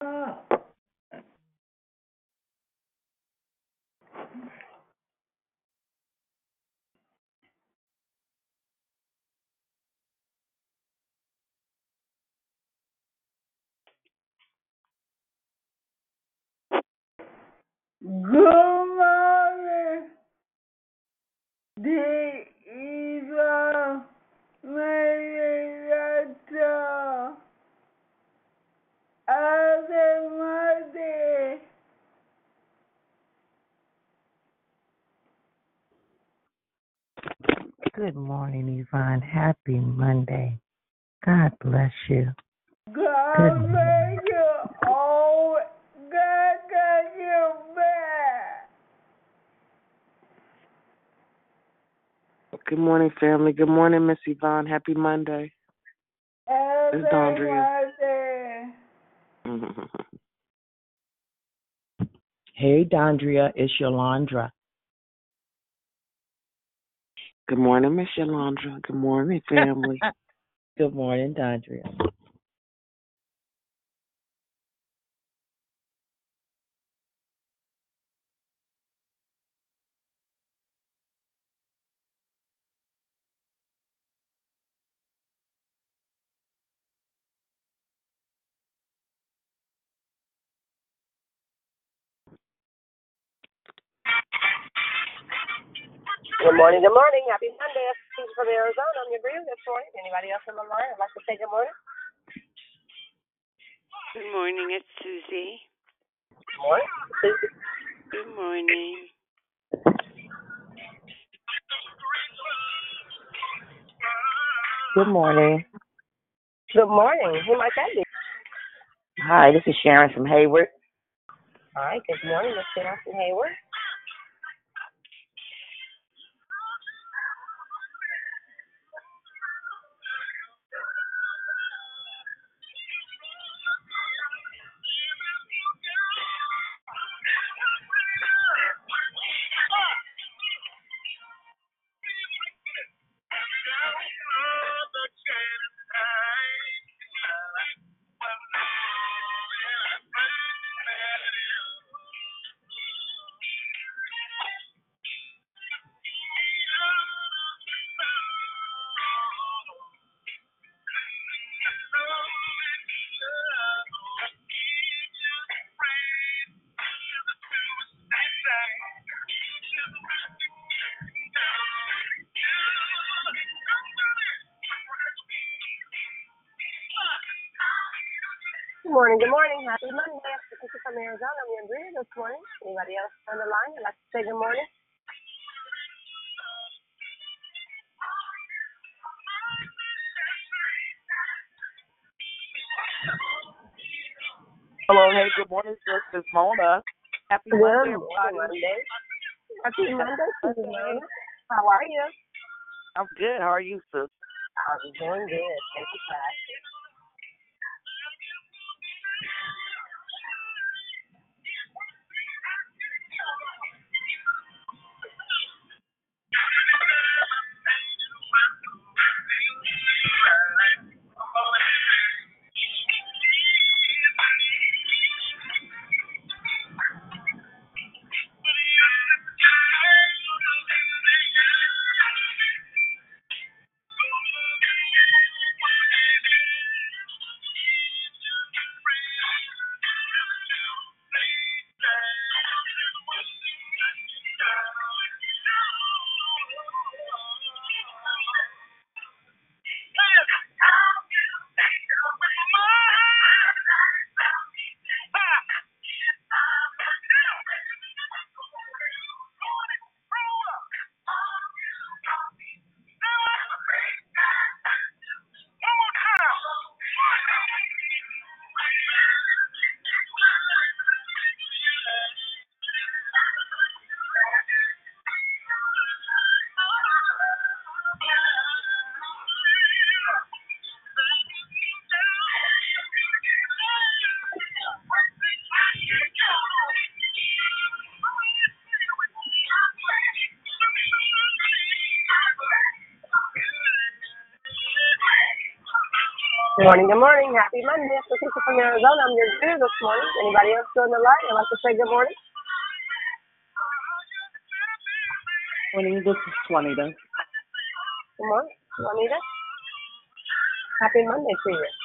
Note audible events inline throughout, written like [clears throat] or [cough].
Good morning, dear Eva Maria. Happy Monday. Good morning, Yvonne. Happy Monday. God bless you. God Good bless you all. God got you back. Good morning, family. Good morning, Miss Yvonne. Happy Monday. Happy It's Dondria. Monday. [laughs] Hey, Dondria, it's Yolandra. Good morning, Miss Yolanda. Good morning, family. [laughs] Good morning, Dondria. Good morning, good morning. Happy Monday. This is Susan from Arizona. I'm your breeder this morning. Anybody else on the line? I'd like to say good morning. Good morning, it's Susie. Good morning. Susan. Good morning. Good morning. Good morning. Who might that be? Hi, this is Sharon from Hayward. All right. Good morning, Miss Sharon from Hayward. Good morning, good morning. Happy Monday. This is from Arizona. I'm your breeder this morning. Anybody else on the line? I'd like to say good morning. Hello, hey, good morning, sis. It's Mona. Happy Good Monday, everybody. Monday. Happy Monday, Mona. How are you? I'm good. How are you, sis? I'm doing good. Thank you for Good morning, good morning. Happy Monday. It's Leticia from Arizona. I'm your guru this morning. Anybody else still in the line? I'd like to say good morning. Morning, this is Juanita. Good morning, Juanita. Happy Monday to you.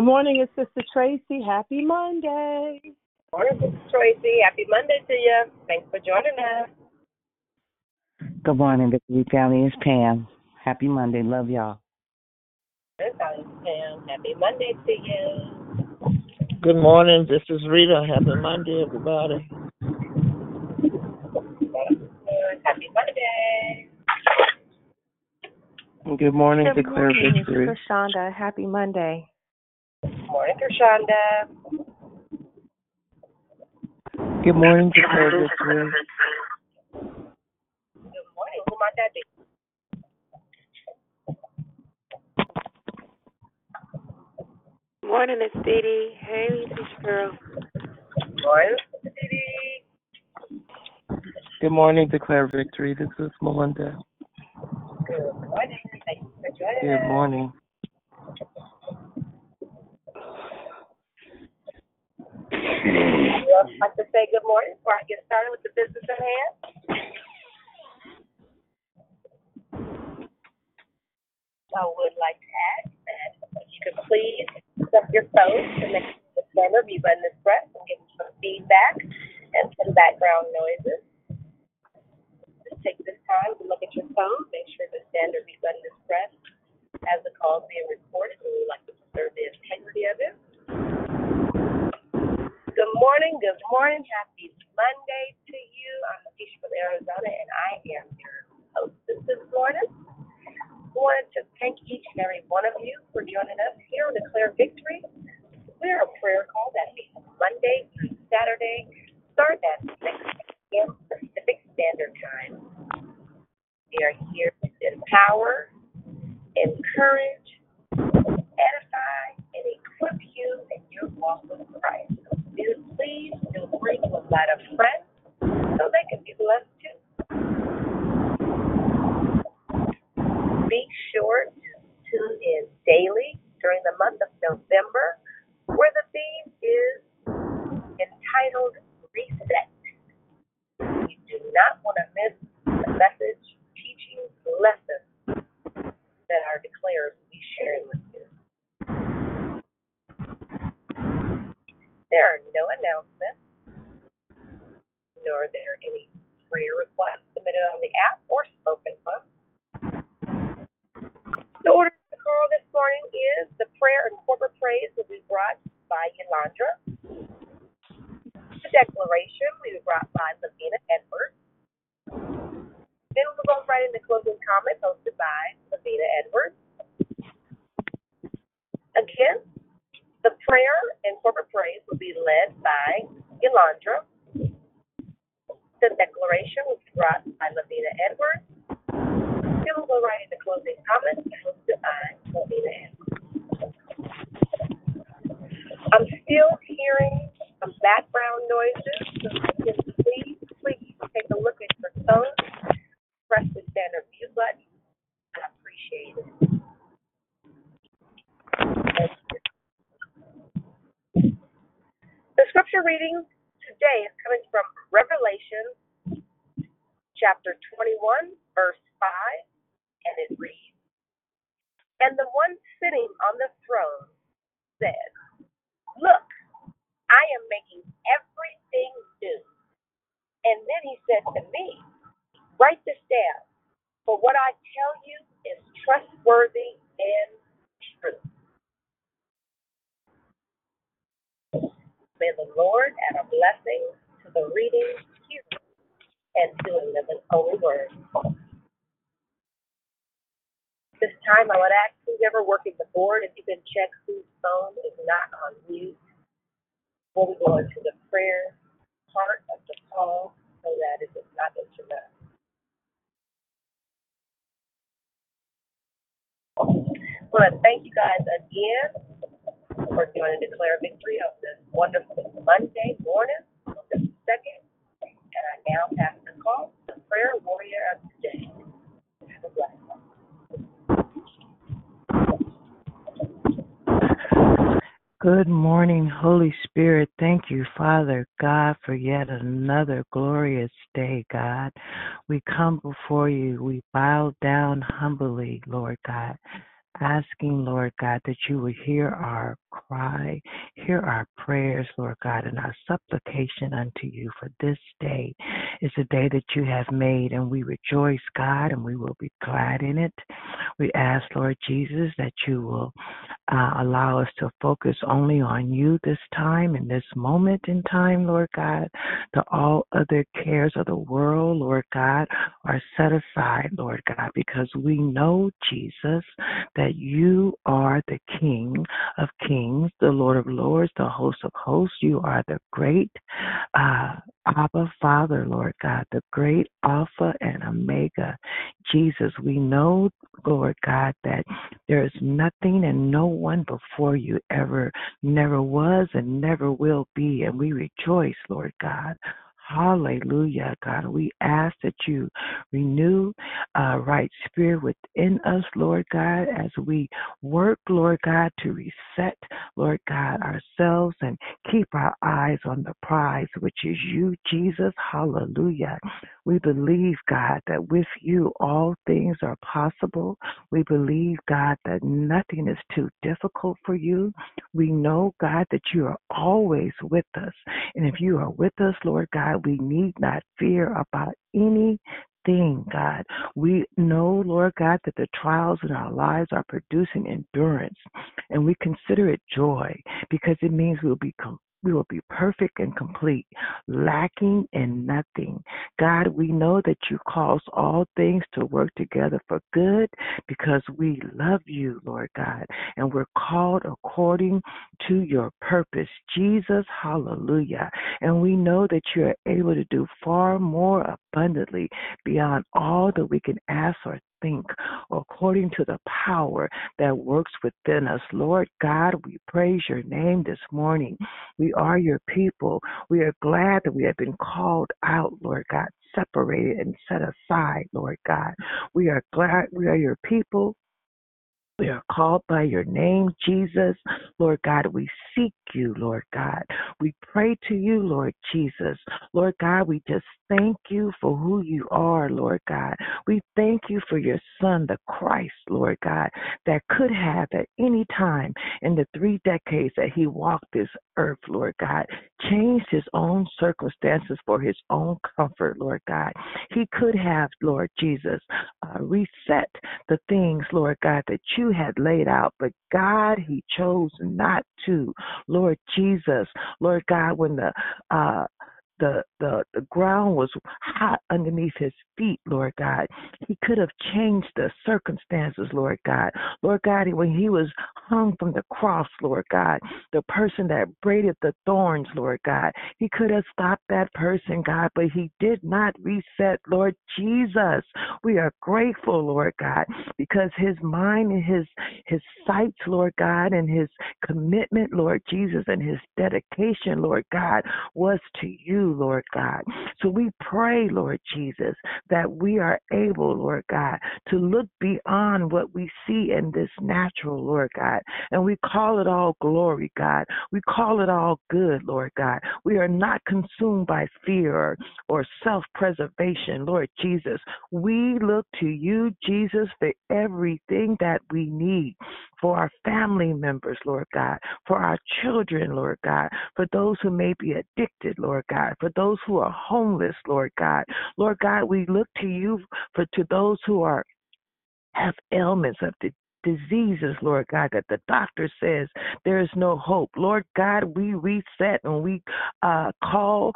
Good morning, it's Sister Tracy. Happy Monday. Morning, Sister Tracy. Happy Monday to you. Thanks for joining us. Good morning, Victory Family. It's Pam. Happy Monday. Love y'all. Good morning, Pam. Happy Monday to you. Good morning. This is Rita. Happy Monday, everybody. Happy Monday. Good morning, Good declare morning, victory. it's Krishanda. Happy Monday. Morning, Krishanda. Good morning, declare victory. Good morning. Who might that be? Good morning, it's Dee Dee. Hey, teacher girl. Morning, Sister Dee. Good morning, declare victory. This is Melinda. Good morning. Thank you for joining Good us. morning. You else like to say good morning before I get started with the business at hand? I would like to ask that you could please pick up your phone to make the camera be run this press and give me some feedback and some background noises. Just take this time to look at your phone, make sure the standard be run this press as the call is being recorded. We would like to preserve the integrity of it. Good morning, good morning. Happy Monday to you. I'm Leticia from Arizona, and I am your hostess this morning. I wanted to thank each and every one of you for joining us here on Declare Victory. We're a prayer call that meets Monday through Saturday, starting at 6 a.m. Pacific Standard Time. We are here to empower, encourage, edify, and equip you in your walk with Christ. Please do bring a lot of friends so they can be blessed too. Be sure to tune in daily during the month of November, where the theme is entitled Reset. You do not want to miss the message, teaching, lessons that our declarers will be sharing with you. There are no announcements, nor are there any prayer requests submitted on the app or spoken. The order of the call this morning is the prayer and corporate praise will be brought by Yolandra. The declaration will be brought by Lavina Edwards. Then we'll go right into closing comments hosted by Lavina Edwards. Again, the prayer and corporate praise will be led by Yolandra. The declaration will be brought by Lavina Edwards. Then we'll go right into closing comments hosted by uh, Lavina Edwards. I'm still hearing some background noises, so please, please take a look at your phone, press the standard mute button. I appreciate it. Thank you. Scripture reading today is coming from Revelation chapter 21, verse 5, and it reads And the one sitting on the throne said, Look, I am making everything new. And then he said to me, Write this down, for what I tell you is trustworthy and true. May the Lord add a blessing to the reading, hearing, and doing of his holy word. This time I would ask who's ever working the board if you can check whose phone is not on mute before we go into the prayer part of the call so that it is not interrupted. I want to thank you guys again for joining Declare Victory on this wonderful Monday morning, the second. And I now pass the call to the prayer warrior of the day. Have a blessed one. Good morning, Holy Spirit. Thank you, Father God, for yet another glorious day, God. We come before you. We bow down humbly, Lord God, asking, Lord God, that you would hear our cry, hear our prayers, Lord God, and our supplication unto you for this day is a day that you have made, and we rejoice, God, and we will be glad in it. We ask, Lord Jesus, that you will uh, allow us to focus only on you this time, in this moment in time, Lord God. The all other cares of the world, Lord God, are set aside, Lord God, because we know, Jesus, that you are the King of kings, the Lord of lords, the host of hosts. You are the great uh, Abba Father, Lord God, the great Alpha and Omega. Jesus, we know, Lord God, that there is nothing and no one before you ever, never was and never will be. And we rejoice, Lord God. Hallelujah, God. We ask that you renew uh, right spirit within us, Lord God, as we work, Lord God, to reset, Lord God, ourselves and keep our eyes on the prize, which is you, Jesus. Hallelujah. We believe, God, that with you all things are possible. We believe, God, that nothing is too difficult for you. We know, God, that you are always with us. And if you are with us, Lord God, we need not fear about anything, God. We know, Lord God, that the trials in our lives are producing endurance, and we consider it joy because it means we'll be we will be perfect and complete, lacking in nothing. God, we know that you cause all things to work together for good because we love you, Lord God, and we're called according to your purpose. Jesus, hallelujah. And we know that you're able to do far more abundantly beyond all that we can ask or think according to the power that works within us. Lord God, we praise your name this morning. We are your people. We are glad that we have been called out, Lord God, separated and set aside, Lord God. We are glad we are your people. We are called by your name, Jesus. Lord God, we seek you, Lord God. We pray to you, Lord Jesus. Lord God, we just thank you for who you are, Lord God. We thank you for your Son, the Christ, Lord God, that could have at any time in the three decades that he walked this earth, Lord God, changed his own circumstances for his own comfort, Lord God. He could have, Lord Jesus, uh, reset the things, Lord God, that you had laid out, but God, he chose not to. Lord Jesus, Lord God, when the uh the, the the ground was hot underneath his feet, Lord God. He could have changed the circumstances, Lord God. Lord God, when he was hung from the cross, Lord God, the person that braided the thorns, Lord God, he could have stopped that person, God, but he did not reset, Lord Jesus. We are grateful, Lord God, because his mind and his his sights, Lord God, and his commitment, Lord Jesus, and his dedication, Lord God, was to you, Lord God. So we pray, Lord Jesus, that we are able, Lord God, to look beyond what we see in this natural, Lord God. And we call it all glory, God. We call it all good, Lord God. We are not consumed by fear or, or self preservation, Lord Jesus. We look to you, Jesus, for everything that we need for our family members, Lord God, for our children, Lord God, for those who may be addicted, Lord God, for those who are homeless, Lord God. Lord God, we look to you for to those who are have ailments of the diseases, Lord God, that the doctor says there is no hope. Lord God, we reset and we uh, call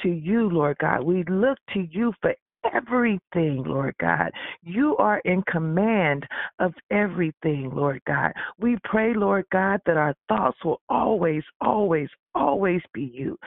to you, Lord God. We look to you for everything, Lord God. You are in command of everything, Lord God. We pray, Lord God, that our thoughts will always, always, always be you.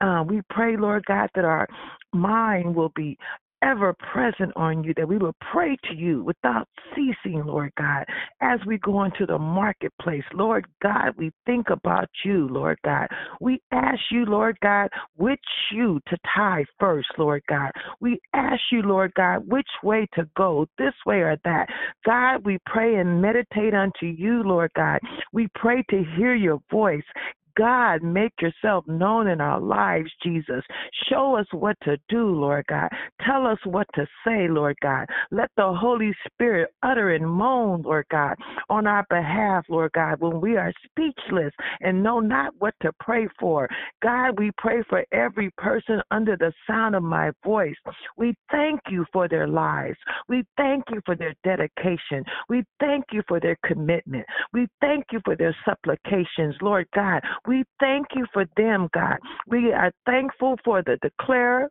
Uh, we pray, Lord God, that our mind will be ever present on you, that we will pray to you without ceasing, Lord God, as we go into the marketplace. Lord God, we think about you, Lord God. We ask you, Lord God, which shoe to tie first, Lord God. We ask you, Lord God, which way to go, this way or that. God, we pray and meditate unto you, Lord God. We pray to hear your voice. God, make yourself known in our lives, Jesus. Show us what to do, Lord God. Tell us what to say, Lord God. Let the Holy Spirit utter and moan, Lord God, on our behalf, Lord God, when we are speechless and know not what to pray for. God, we pray for every person under the sound of my voice. We thank you for their lives. We thank you for their dedication. We thank you for their commitment. We thank you for their supplications, Lord God. We thank you for them, God. We are thankful for the declare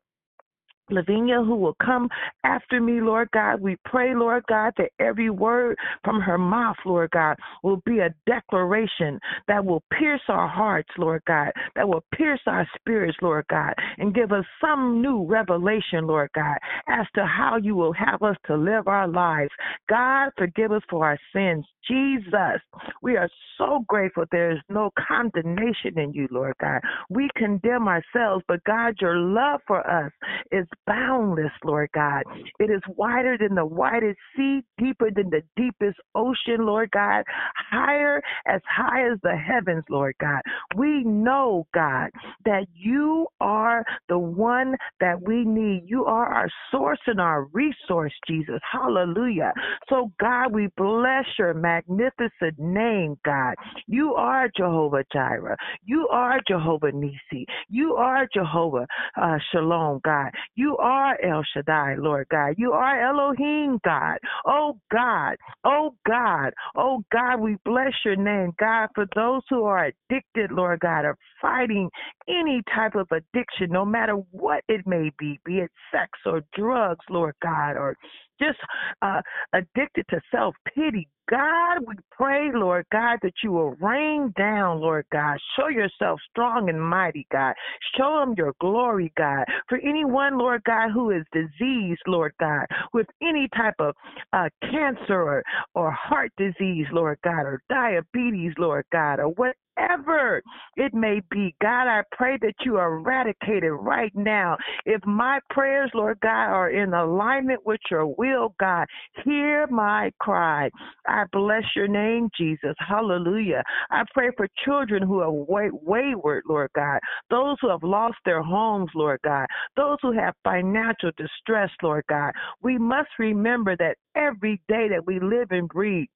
Lavinia, who will come after me, Lord God. We pray, Lord God, that every word from her mouth, Lord God, will be a declaration that will pierce our hearts, Lord God, that will pierce our spirits, Lord God, and give us some new revelation, Lord God, as to how you will have us to live our lives. God, forgive us for our sins. Jesus, we are so grateful there is no condemnation in you, Lord God. We condemn ourselves, but God, your love for us is boundless, Lord God. It is wider than the widest sea, deeper than the deepest ocean, Lord God, higher as high as the heavens, Lord God. We know, God, that you are the one that we need. You are our source and our resource, Jesus. Hallelujah. So, God, we bless your magnificent name, God. You are Jehovah Jireh. You are Jehovah Nissi. You are Jehovah uh, Shalom, God. You are El Shaddai, Lord God. You are Elohim, God. Oh, God. Oh, God. Oh, God, we bless your name, God, for those who are addicted, Lord God, are fighting any type of addiction, no matter what it may be, be it sex or drugs, Lord God, or just uh, addicted to self pity. God, we pray, Lord God, that you will rain down, Lord God. Show yourself strong and mighty, God. Show them your glory, God. For anyone, Lord God, who is diseased, Lord God, with any type of uh, cancer or, or heart disease, Lord God, or diabetes, Lord God, or what whatever it may be. God, I pray that you eradicate it right now. If my prayers, Lord God, are in alignment with your will, God, hear my cry. I bless your name, Jesus. Hallelujah. I pray for children who are way- wayward, Lord God, those who have lost their homes, Lord God, those who have financial distress, Lord God. We must remember that every day that we live and breathe,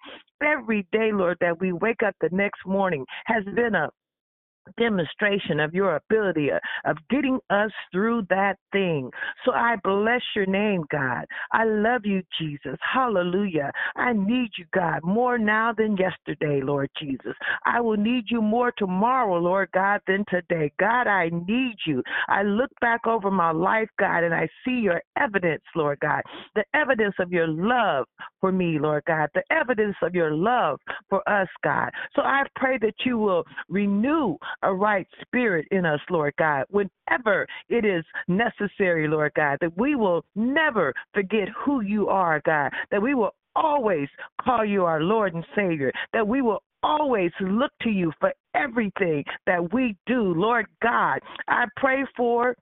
every day, Lord, that we wake up the next morning has been a demonstration of your ability uh, of getting us through that thing. So I bless your name, God. I love you, Jesus. Hallelujah. I need you, God, more now than yesterday, Lord Jesus. I will need you more tomorrow, Lord God, than today. God, I need you. I look back over my life, God, and I see your evidence, Lord God, the evidence of your love for me, Lord God, the evidence of your love for us, God. So I pray that you will renew a right spirit in us, Lord God, whenever it is necessary, Lord God, that we will never forget who you are, God, that we will always call you our Lord and Savior, that we will always look to you for everything that we do, Lord God. I pray for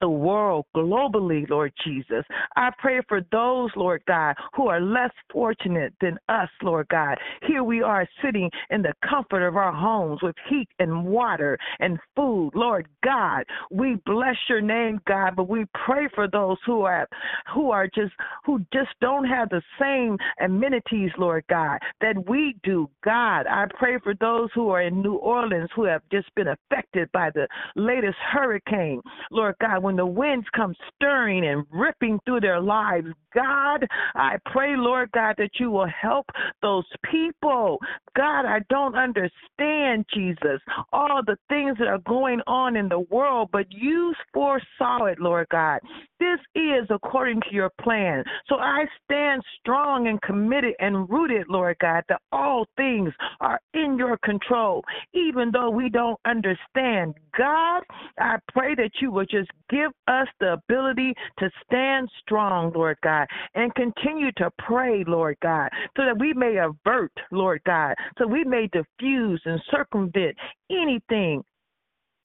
the world globally, Lord Jesus. I pray for those, Lord God, who are less fortunate than us, Lord God. Here we are sitting in the comfort of our homes with heat and water and food, Lord God. We bless your name, God, but we pray for those who are who are just who just don't have the same amenities, Lord God, that we do. God, I pray for those who are in New Orleans who have just been affected by the latest hurricane. Lord God, when the winds come stirring and ripping through their lives, God, I pray, Lord God, that you will help those people. God, I don't understand, Jesus, all the things that are going on in the world, but you foresaw it, Lord God. This is according to your plan. So I stand strong and committed and rooted, Lord God, that all things are in your control, even though we don't understand. God, I pray that you will just give us the ability to stand strong, Lord God, and continue to pray, Lord God, so that we may avert, Lord God, so we may diffuse and circumvent anything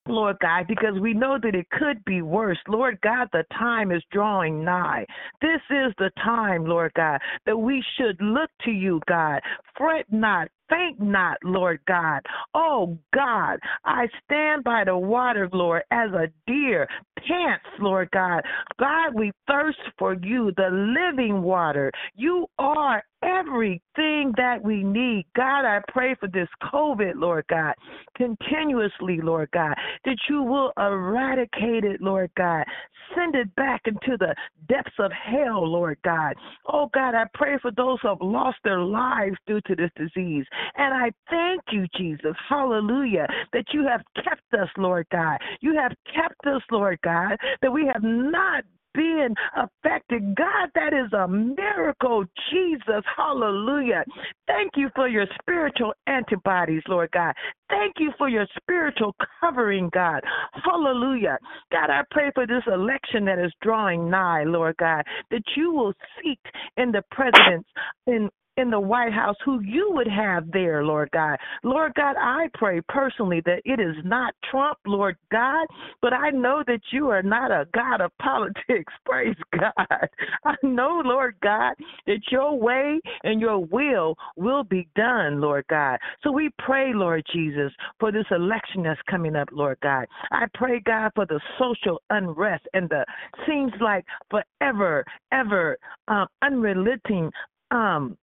Lord God, because we know that it could be worse. Lord God, the time is drawing nigh. This is the time, Lord God, that we should look to you, God. Fret not, faint not, Lord God. Oh God, I stand by the water, Lord, as a deer pants, Lord God. God, we thirst for you, the living water. You are everything that we need. God, I pray for this COVID, Lord God, continuously, Lord God, that you will eradicate it, Lord God. Send it back into the depths of hell, Lord God. Oh God, I pray for those who have lost their lives due to this disease. And I thank you, Jesus, hallelujah, that you have kept us, Lord God. You have kept us, Lord God, that we have not being affected. God, that is a miracle. Jesus, hallelujah. Thank you for your spiritual antibodies, Lord God. Thank you for your spiritual covering, God. Hallelujah. God, I pray for this election that is drawing nigh, Lord God, that you will seat in the presidents in in the White House who you would have there, Lord God. Lord God, I pray personally that it is not Trump, Lord God, but I know that you are not a God of [laughs] politics. Praise God. I know, Lord God, that your way and your will will be done, Lord God. So we pray, Lord Jesus, for this election that's coming up, Lord God. I pray, God, for the social unrest and the seems like forever, ever um, unrelenting um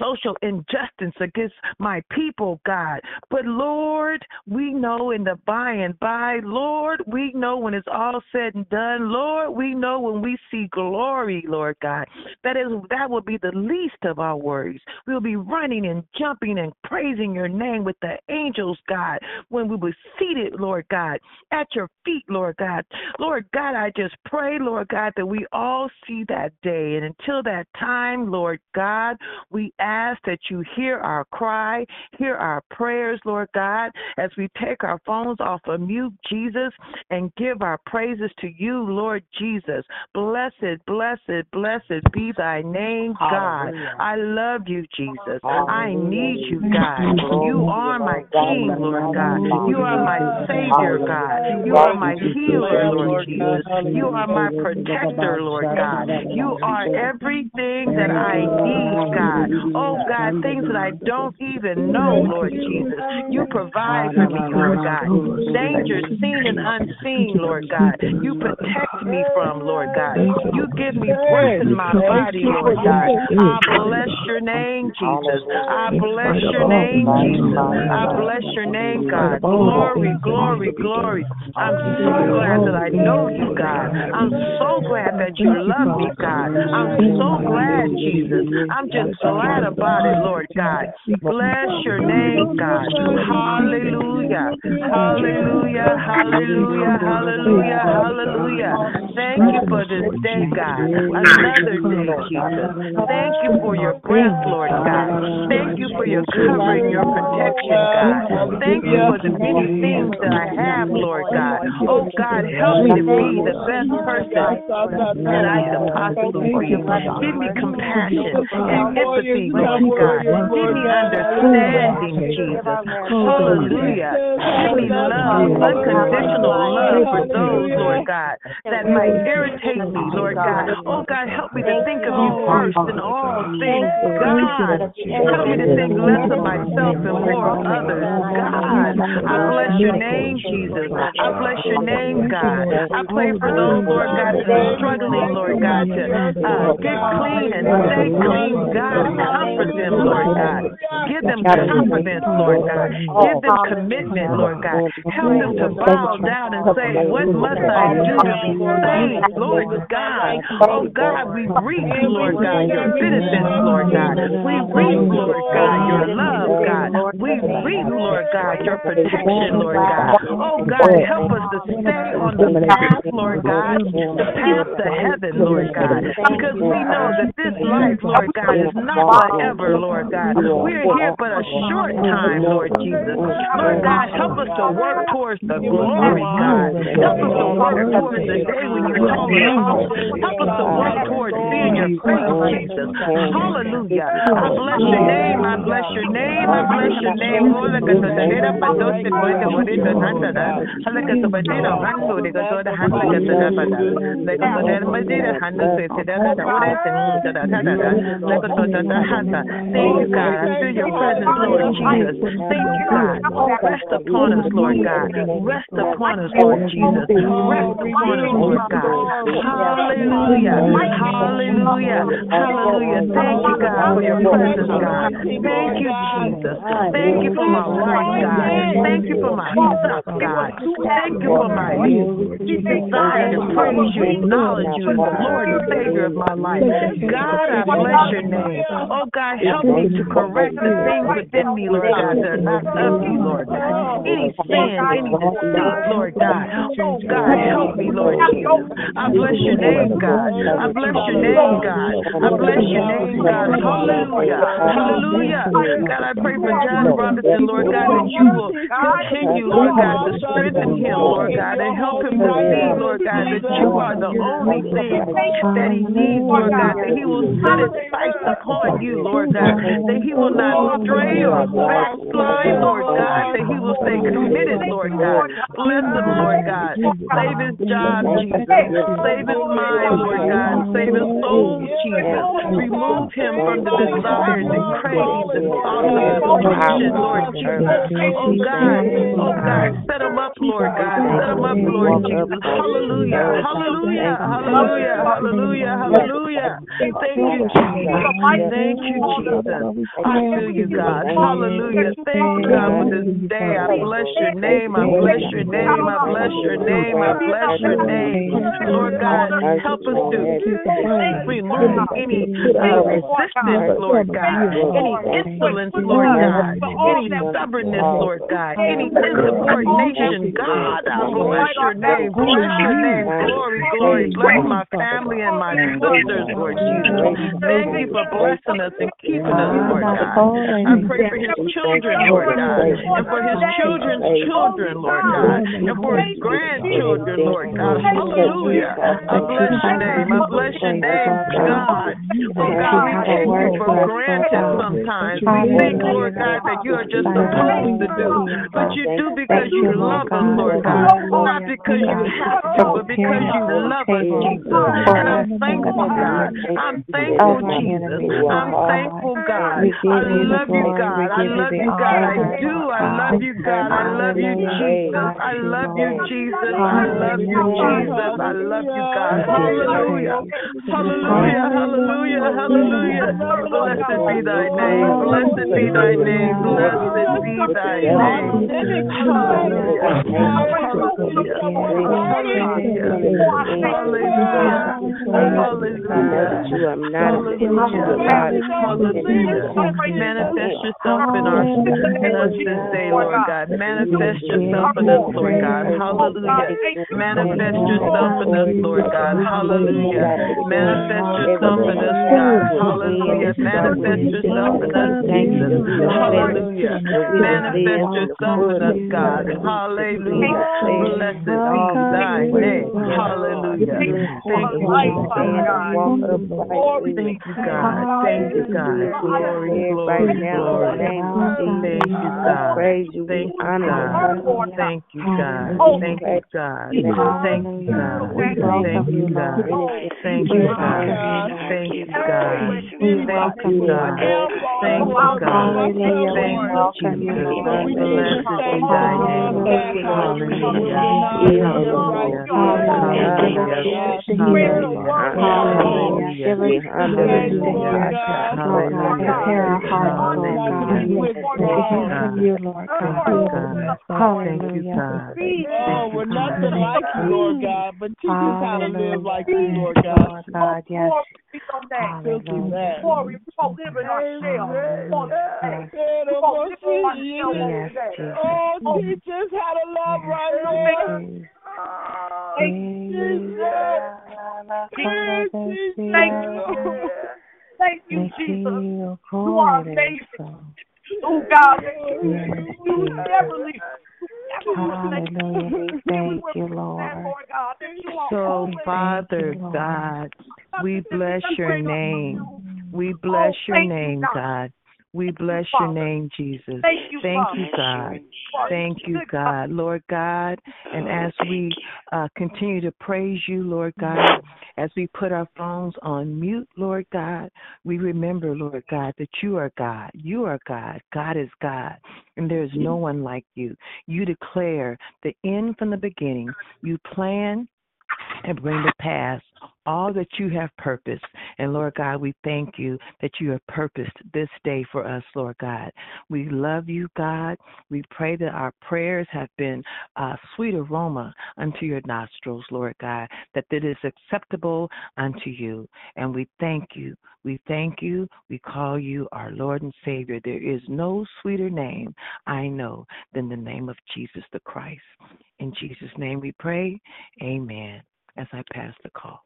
social injustice against my people, God. But Lord, we know in the by and by, Lord, we know when it's all said and done, Lord, we know when we see glory, Lord God. That is that will be the least of our worries. We'll be running and jumping and praising your name with the angels, God, when we were seated, Lord God, at your feet, Lord God. Lord God, I just pray, Lord God, that we all see that day. And until that time, Lord God, we ask ask that you hear our cry, hear our prayers, Lord God, as we take our phones off of mute, Jesus, and give our praises to you, Lord Jesus. Blessed, blessed, blessed be thy name, God. I love you, Jesus. I need you, God. You are my King, Lord God. You are my Savior, God. You are my healer, Lord Jesus. You are my protector, Lord God. You are everything that I need, God. Oh God, things that I don't even know, Lord Jesus. You provide for me, Lord God. Dangers seen and unseen, Lord God. You protect me from, Lord God. You give me breath in my body, Lord God. I bless your name, Jesus. I bless your name, Jesus. I bless your name, God. Glory, glory, glory. I'm so glad that I know you, God. I'm so glad that you love me, God. I'm so glad, Jesus. I'm just glad about it, Lord God. Bless your name, God. Hallelujah. Hallelujah. Hallelujah. Hallelujah. Hallelujah. Thank you for this day, God. Another day, Jesus. Thank you for your breath, Lord God. Thank you for your covering, your protection, God. Thank you for the many things that I have, Lord God. Oh, God, help me to be the best person that I can possibly be. Give me compassion and empathy, Lord God. Give me understanding, Jesus. Hallelujah. Give me love, unconditional love for those, Lord God, that might irritate me, Lord God. Oh, God, help me to think of you first in all things, God. Help me to think less of myself and more of others, God. I bless your name, Jesus. I bless your name, God. I pray for those, Lord God, that are struggling, Lord God, to uh, get clean and stay clean, God. Comfort them, Lord God. Give them confidence, Lord God. Give them commitment, Lord God. Help them to bow down and say, What must I do to be saved, Lord God? Oh God, we reach, Lord God, your benefits, Lord God. We reach, Lord God, your love, God. We reach, Lord God, your protection, Lord God. Oh God, help us to stay on the path, Lord God, the path to heaven, Lord God. Because we know that this life, Lord God, is not forever, Lord God. We're here but a short time, Lord Jesus. Lord. God, help us to work towards the glory, God. Help us to work towards the day when you call us. Home. Help us to work towards seeing your face, Jesus. Hallelujah. I bless your name. I bless your name. I bless your name. Hola que te dera patos te puede morir de nada. Hola que te pedira rango de que handa. Thank you, God. I feel your presence, Lord Jesus. Thank you, God. Rest upon us, Lord God. Rest upon us, Lord Jesus. Rest upon us, Lord God. Hallelujah. Hallelujah. Hallelujah. Thank you, God, for your presence, God. Thank you, Jesus. Thank you for my life, God. Thank you for my stuff, God. Thank you for my desire to praise you, acknowledge you as the Lord and Savior of my life. God, I bless your name. Oh, God, help me to correct the things within me, Lord God, that are not of you, Lord God. Any sin, any deceit, Lord God. Oh, God, help me, Lord Jesus. I bless your name, God. I bless your name, God. I bless your name, God. Hallelujah. Hallelujah. God, I pray for John Robinson, Lord God, that you will continue, Lord God, to strengthen him, Lord God, and help him to see, Lord God, that you are the only thing that he needs, Lord God, that he will set his sights upon you, Lord God, that he will not stray or backslide, Lord God, that he will stay committed, Lord God. Bless him, Lord God. Save his job, Jesus. Save his mind, Lord God. Save his soul, Jesus. Remove him from the desires and cravings and thoughts of his addiction, Lord Jesus. Oh God, oh God, set him up, Lord God. Set him up, Lord Jesus. Hallelujah, hallelujah, hallelujah, hallelujah, hallelujah. Thank you, Jesus. Thank you, Jesus. I feel you, God. Hallelujah. Thank you, God, for this day. I bless your name. I bless your name. I bless your name. I bless your name. Lord God, help us to remove any uh, resistance, Lord God, any insolence, Lord God, any stubbornness, Lord God, any insubordination. God, I bless your name. Bless your name. Glory, glory. Bless my family and my sisters, Lord Jesus. Thank you for blessing us and keeping us, Lord God. I pray for his children, Lord God, and for his children's children, Lord God, and for his grandchildren, Lord God. Hallelujah. I bless your name. I bless your name, God. Oh God, we take you for granted sometimes. We think, Lord God, that you are just supposed to do, but you do because you love us, Lord God. Not because you have to, but because you love us, Jesus. And I'm thankful, God. I'm thankful, Jesus. I'm thankful, God. I love you, God. I love you, God. I do. I love you, God. I love you, Jesus. I love you, Jesus. I love you, Jesus. I love you, God. Hallelujah. Hallelujah. Hallelujah. Hallelujah. Blessed be thy name. Blessed be thy name. Blessed be thy name. Hallelujah. You are not God. Manifest yourself in our in us this day, Lord God. Manifest yourself in us, Lord God. Hallelujah. Manifest yourself in us, Lord God. Hallelujah. Manifest yourself in us, God. Hallelujah. Manifest yourself in us, Jesus. Hallelujah. Manifest yourself in us, God. Hallelujah. Blessed be thy name. Hallelujah. Thank you, Jesus. Thank you, God. Thank you, God. Glory, glory, glory. Thank you, God. Praise you. Thank you. God. Thank you, God. Thank you, God. Thank you. Thank you, God. Thank you, God. Thank you, God. Thank you, God. Thank you, God. Thank you, God. Thank you, Jesus. Blessed be thy name. Hallelujah. Hallelujah. Hallelujah. Hallelujah. Hallelujah. Thank you, God. Oh, we're nothing like you, Lord God, but teach us how to live like you, Lord God. God, yes. Amen. Glory, we gonna live in our shell. Yes, Yes, Oh, teach us how to love right, Lord. Jesus. Yes, Jesus. Thank you, Jesus. You are amazing. Oh God, you never leave. Hallelujah. Thank you, Lord. So, oh, Father God, we bless your name. We oh, bless your name, God. We bless your name, Jesus. Thank you, Thank you, God. Thank you, God. Lord God, and as we uh, continue to praise you, Lord God, as we put our phones on mute, Lord God, we remember, Lord God, that you are God. You are God. God is God. And there is no one like you. You declare the end from the beginning. You plan and bring to pass all that you have purposed. And Lord God, we thank you that you have purposed this day for us, Lord God. We love you, God. We pray that our prayers have been a sweet aroma unto your nostrils, Lord God, that it is acceptable unto you. And we thank you. We thank you. We call you our Lord and Savior. There is no sweeter name I know than the name of Jesus the Christ. In Jesus' name we pray. Amen. As I pass the call.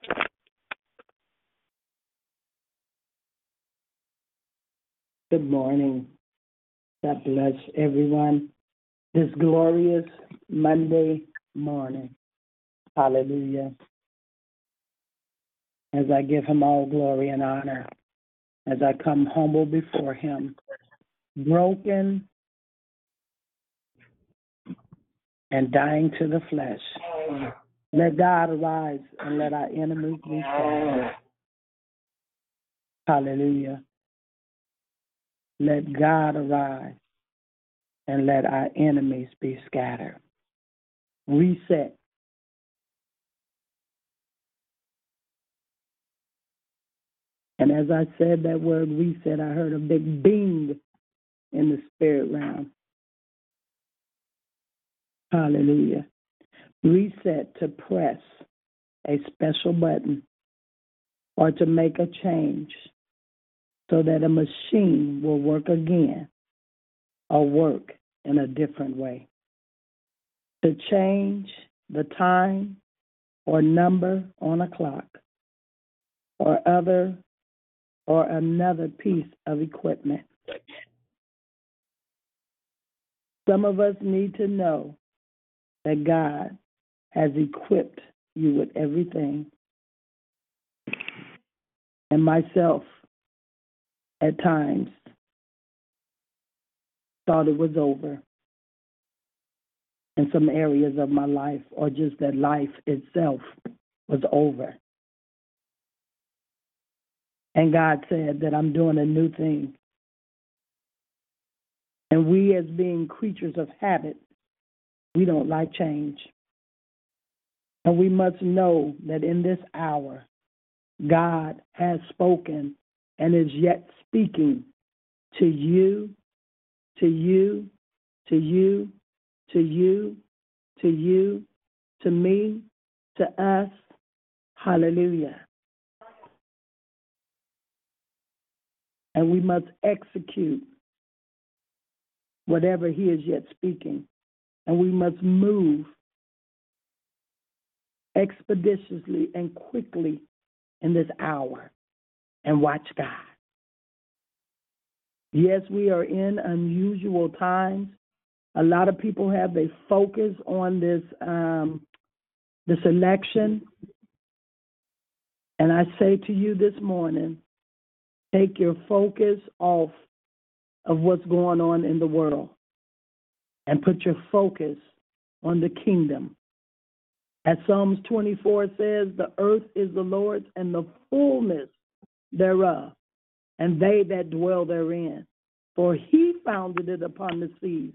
Good morning. God bless everyone this glorious Monday morning. Hallelujah. As I give him all glory and honor, as I come humble before him, broken and dying to the flesh. Let God arise and let our enemies be scattered. Hallelujah. Let God arise and let our enemies be scattered. Reset. And as I said that word reset, I heard a big bing in the spirit realm. Hallelujah. Reset to press a special button or to make a change so that a machine will work again or work in a different way. To change the time or number on a clock or other or another piece of equipment. Some of us need to know that God has equipped you with everything. And myself, at times, thought it was over in some areas of my life, or just that life itself was over. And God said that I'm doing a new thing. And we, as being creatures of habit, we don't like change. And we must know that in this hour, God has spoken and is yet speaking to you, to you, to you, to you, to you, to me, to us. Hallelujah. And we must execute whatever he is yet speaking. And we must move expeditiously and quickly in this hour and watch God. Yes, we are in unusual times. A lot of people have their focus on this um, this election, and I say to you this morning, take your focus off of what's going on in the world and put your focus on the kingdom. As Psalms 24 says, the earth is the Lord's and the fullness thereof, and they that dwell therein. For he founded it upon the seas,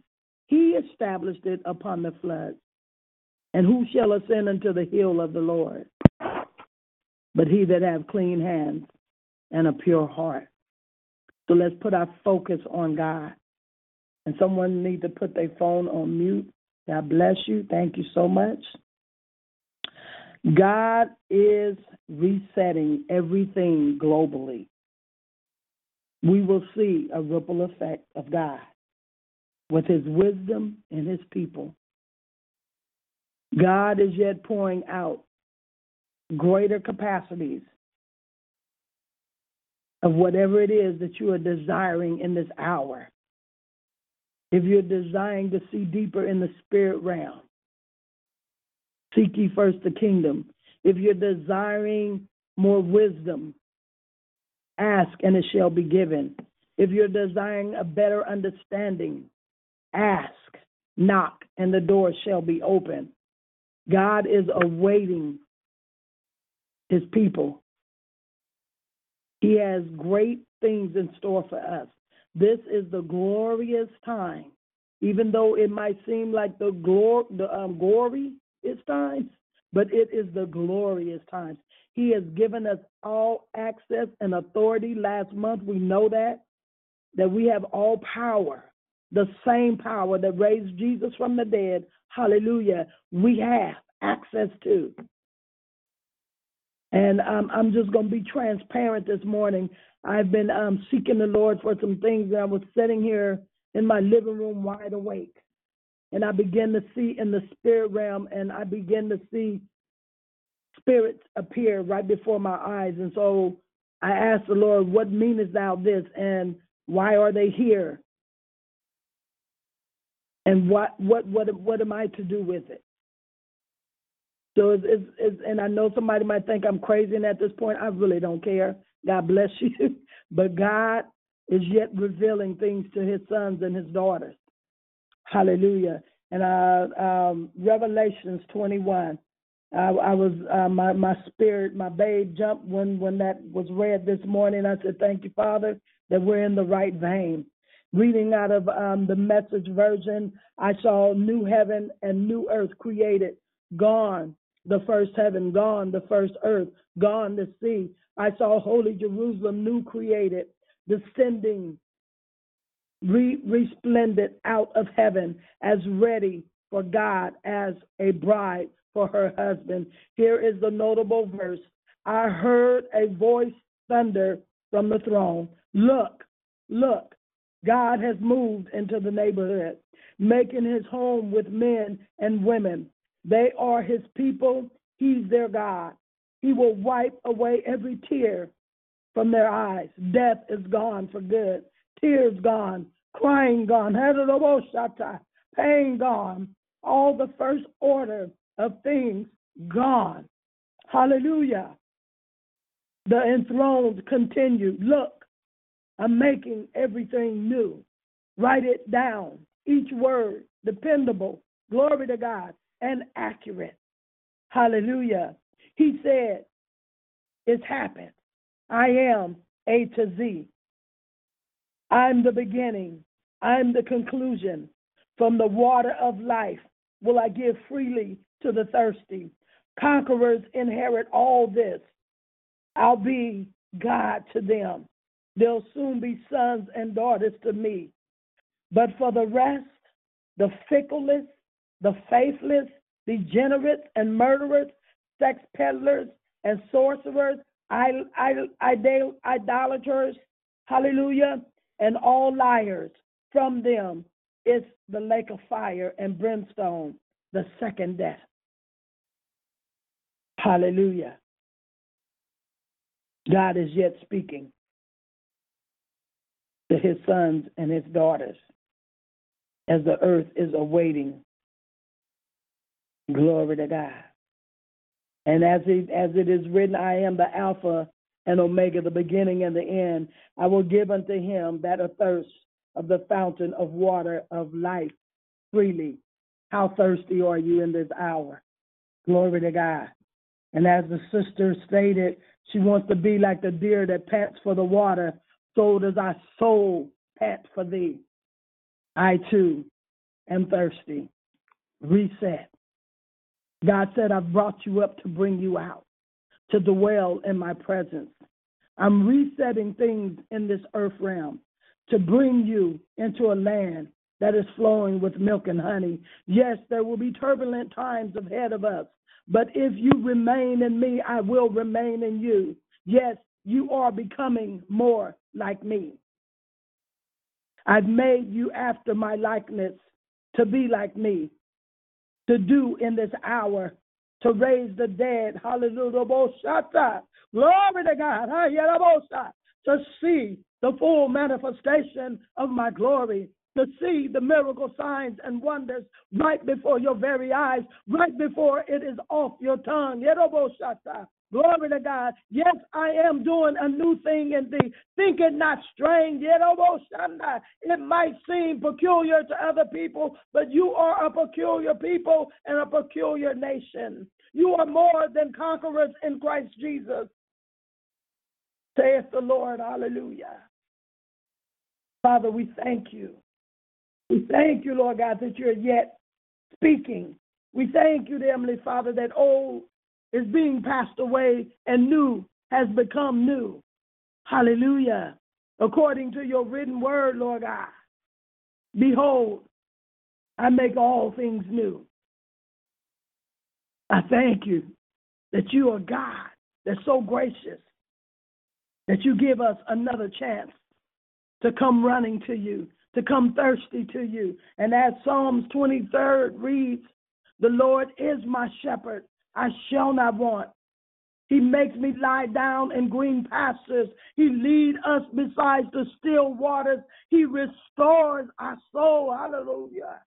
he established it upon the floods. And who shall ascend unto the hill of the Lord? But he that have clean hands and a pure heart. So let's put our focus on God. And someone need to put their phone on mute. God bless you. Thank you so much. God is resetting everything globally. We will see a ripple effect of God with his wisdom and his people. God is yet pouring out greater capacities of whatever it is that you are desiring in this hour. If you're desiring to see deeper in the spirit realm, seek ye first the kingdom. If you're desiring more wisdom, ask and it shall be given. If you're desiring a better understanding, ask, knock, and the door shall be open. God is awaiting his people. He has great things in store for us. This is the glorious time, even though it might seem like the glor- the um, glory is times, but it is the glorious times. He has given us all access and authority. Last month we know that that we have all power, the same power that raised Jesus from the dead. Hallelujah. We have access to. And um, I'm just going to be transparent this morning. I've been um, seeking the Lord for some things, I was sitting here in my living room wide awake. And I began to see in the spirit realm, and I began to see spirits appear right before my eyes. And so I asked the Lord, What meanest thou this? And why are they here? And what what what what am I to do with it? So it's, it's, it's, and I know somebody might think I'm crazy, and at this point, I really don't care. God bless [laughs] you. but God is yet revealing things to his sons and his daughters. Hallelujah. And uh, um, Revelations 21. I, I was uh, my my spirit, my babe jumped when when that was read this morning. I said, "Thank you, Father, that we're in the right vein." Reading out of um, the Message version, I saw new heaven and new earth created. Gone the first heaven, gone the first earth, gone the sea. I saw holy Jerusalem, new created, descending, re- resplendent out of heaven, as ready for God as a bride for her husband. Here is the notable verse I heard a voice thunder from the throne. Look, look, God has moved into the neighborhood, making his home with men and women. They are his people. He's their God. He will wipe away every tear from their eyes. Death is gone for good. Tears gone. Crying gone. Pain gone. All the first order of things gone. Hallelujah. The enthroned continue. Look, I'm making everything new. Write it down. Each word dependable. Glory to God and accurate. Hallelujah. He said, It's happened. I am A to Z. I'm the beginning. I'm the conclusion. From the water of life will I give freely to the thirsty. Conquerors inherit all this. I'll be God to them. They'll soon be sons and daughters to me. But for the rest, the fickleness the faithless, degenerates, and murderers, sex peddlers, and sorcerers, idol, idol, idolaters, hallelujah, and all liars. From them is the lake of fire and brimstone, the second death. Hallelujah. God is yet speaking to his sons and his daughters as the earth is awaiting. Glory to God. And as it, as it is written, I am the Alpha and Omega, the beginning and the end. I will give unto him that athirst of the fountain of water of life freely. How thirsty are you in this hour? Glory to God. And as the sister stated, she wants to be like the deer that pants for the water, so does our soul pant for thee. I too am thirsty. Reset. God said, I've brought you up to bring you out, to dwell in my presence. I'm resetting things in this earth realm to bring you into a land that is flowing with milk and honey. Yes, there will be turbulent times ahead of us, but if you remain in me, I will remain in you. Yes, you are becoming more like me. I've made you after my likeness to be like me, to do in this hour, to raise the dead. Hallelujah. Glory to God. To see the full manifestation of my glory to see the miracle signs and wonders right before your very eyes, right before it is off your tongue. Glory to God. Yes, I am doing a new thing in thee. Think it not strange. Yet almost it might seem peculiar to other people, but you are a peculiar people and a peculiar nation. You are more than conquerors in Christ Jesus. Saith the Lord. Hallelujah. Father, we thank you. We thank you, Lord God, that you're yet speaking. We thank you, Heavenly Father, that old is being passed away and new has become new. Hallelujah. According to your written word, Lord God. Behold, I make all things new. I thank you that you are God that's so gracious that you give us another chance to come running to you, to come thirsty to you. And as Psalms 23rd reads, the Lord is my shepherd, I shall not want. He makes me lie down in green pastures. He lead us beside the still waters. He restores our soul. Hallelujah.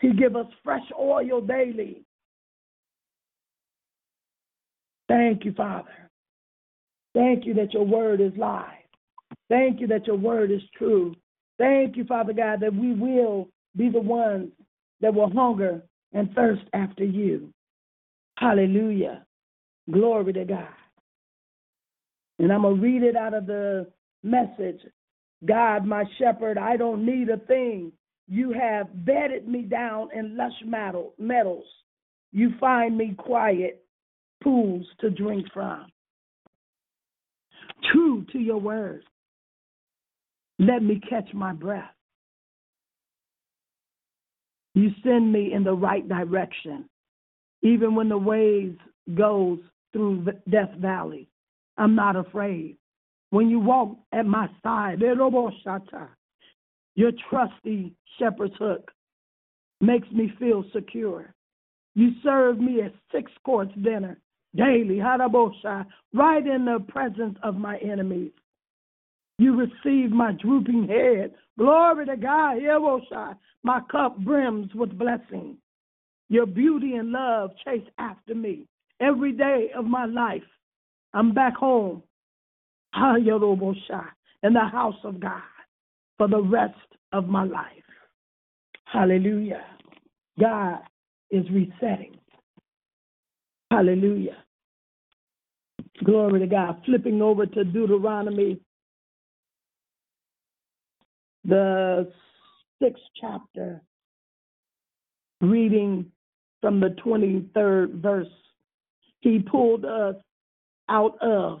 He give us fresh oil daily. Thank you, Father. Thank you that your word is live. Thank you that your word is true. Thank you, Father God, that we will be the ones that will hunger and thirst after you. Hallelujah. Glory to God. And I'm going to read it out of the message God, my shepherd, I don't need a thing. You have bedded me down in lush meadows. You find me quiet pools to drink from. True to your word. Let me catch my breath. You send me in the right direction. Even when the waves goes through Death Valley, I'm not afraid. When you walk at my side, eh, your trusty shepherd's hook makes me feel secure. You serve me a six course dinner daily, right in the presence of my enemies. You receive my drooping head. Glory to God, eh, Harabosha. My cup brims with blessing. Your beauty and love chase after me every day of my life. I'm back home, in the house of God for the rest of my life. Hallelujah. God is resetting. Hallelujah. Glory to God. Flipping over to Deuteronomy, the sixth chapter, reading from the 23rd verse. He pulled us out of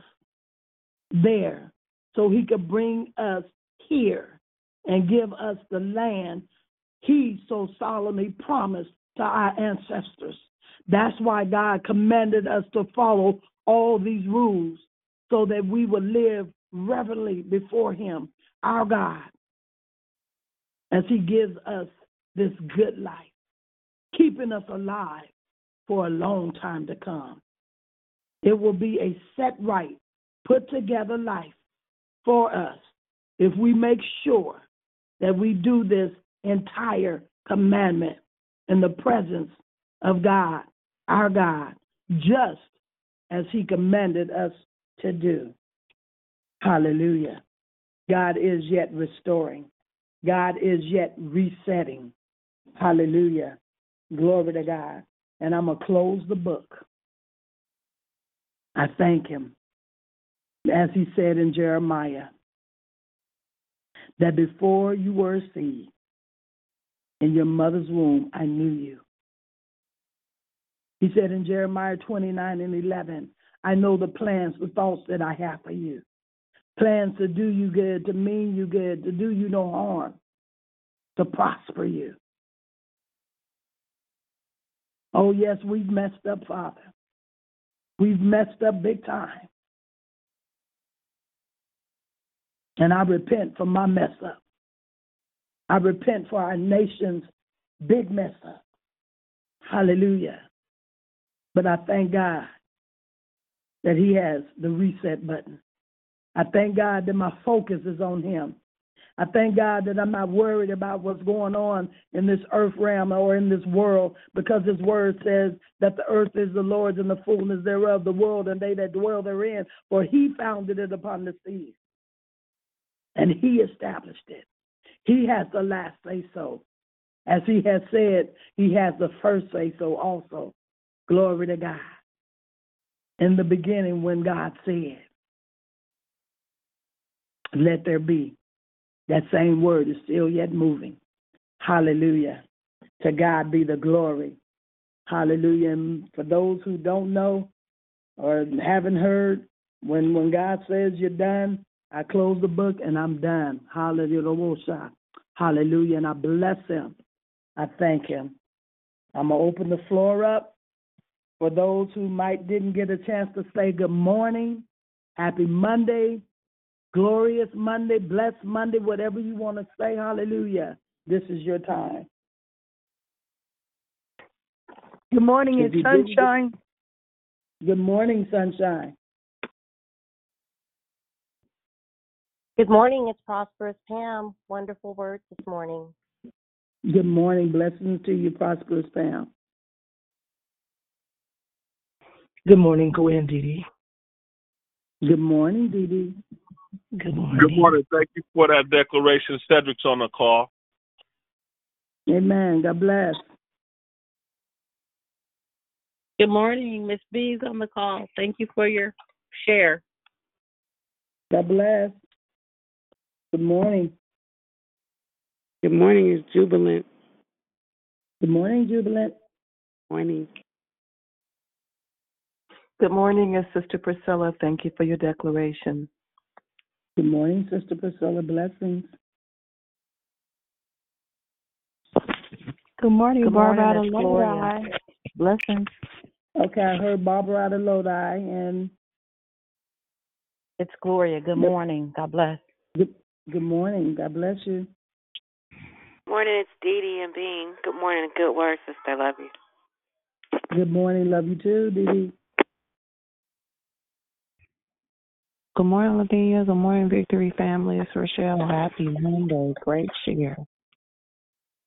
there so he could bring us here and give us the land he so solemnly promised to our ancestors. That's why God commanded us to follow all these rules so that we would live reverently before him, our God, as he gives us this good life, keeping us alive for a long time to come. It will be a set right, put together life for us if we make sure that we do this entire commandment in the presence of God, our God, just as He commanded us to do. Hallelujah. God is yet restoring, God is yet resetting. Hallelujah. Glory to God. And I'm going to close the book. I thank Him, as He said in Jeremiah, that before you were a seed in your mother's womb, I knew you. He said in Jeremiah 29 and 11, I know the plans, the thoughts that I have for you. Plans to do you good, to mean you good, to do you no harm, to prosper you. Oh, yes, we've messed up, Father. We've messed up big time. And I repent for my mess up. I repent for our nation's big mess up. Hallelujah. But I thank God that He has the reset button. I thank God that my focus is on Him. I thank God that I'm not worried about what's going on in this earth realm or in this world because His word says that the earth is the Lord's and the fullness thereof, the world and they that dwell therein, for He founded it upon the seas and He established it. He has the last say so. As He has said, He has the first say so also. Glory to God. In the beginning, when God said, Let there be that same word is still yet moving. Hallelujah. To God be the glory. Hallelujah. And for those who don't know or haven't heard, when when God says you're done, I close the book and I'm done. Hallelujah. Hallelujah. And I bless him. I thank him. I'm gonna open the floor up for those who might didn't get a chance to say good morning. Happy Monday glorious Monday, blessed Monday, whatever you want to say. Hallelujah. This is your time. Good morning, it's sunshine. Good morning, sunshine. Good morning, it's Prosperous Pam. Wonderful words this morning. Good morning. Blessings to you, Prosperous Pam. Good morning, Gwen Dee Good morning, Dee Dee. Good morning. Good morning. Thank you for that declaration. Cedric's on the call. Amen. God bless. Good morning. Miss B's on the call. Thank you for your share. God bless. Good morning. Good morning. It's Jubilant. Good morning, Jubilant. Morning. Good morning, it's Sister Priscilla. Thank you for your declaration. Good morning, Sister Priscilla. Blessings. Good morning, Good Barbara out morning, of it's Gloria. Lodi. Blessings. Okay, I heard Barbara out of Lodi and It's Gloria. Good Yep. morning. God bless. good, good morning. God bless you. Morning, it's Dee Dee and Bean. Good morning good word, sister. I love you. Good morning. Love you too, Dee Dee. Good morning, Lavinia. Good morning, Victory family. It's Rochelle. Happy Monday. Great share.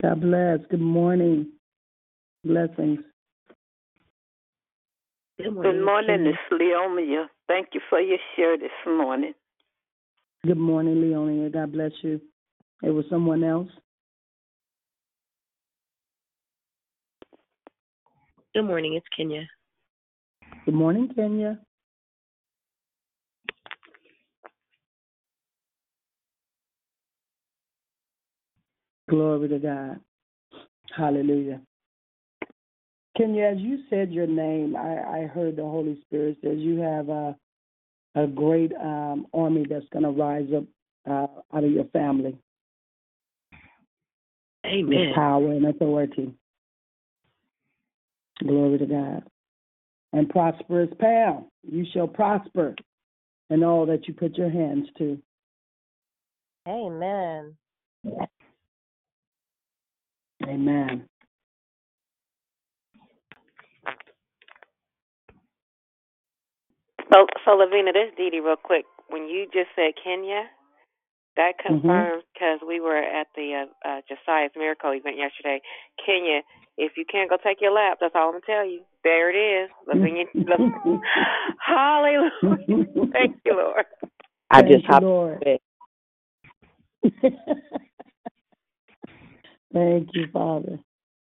God bless. Good morning. Blessings. Good Good morning, it's Leomia. Thank you for your share this morning. Good morning, Leonia. God bless you. It was someone else. Good morning, it's Kenya. Good morning, Kenya. Glory to God. Hallelujah. Kenya, as you said your name, I, I heard the Holy Spirit says you have a a great um, army that's going to rise up uh, out of your family. Amen. With power and authority. Glory to God. And prosperous Pam, you shall prosper in all that you put your hands to. Amen. Amen. So, so Lavina, this Dee Dee, real quick. When you just said Kenya, that confirms because we were at the uh, uh, Josiah's Miracle event yesterday. Kenya, if you can't go take your lap, that's all I'm gonna tell you. There it is, Lavinia. [laughs] Hallelujah! Thank you, Lord. I Thank just you, hopped Lord. [laughs] Thank you, Father.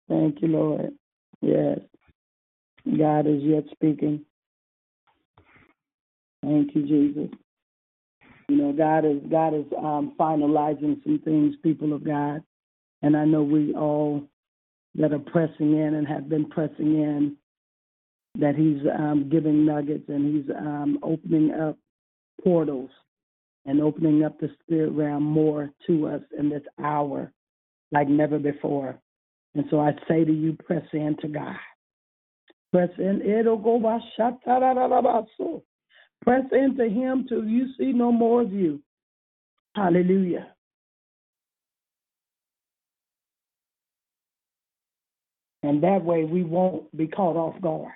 Thank you, Lord. Yes. God is yet speaking. Thank you, Jesus. You know, God is God is um, finalizing some things, people of God, and I know we all that are pressing in and have been pressing in that He's um, giving nuggets and He's um, opening up portals and opening up the spirit realm more to us in this hour like never before. And so I say to you, press into God. Press in. It'll go by. Press into Him till you see no more of you. Hallelujah. And that way we won't be caught off guard.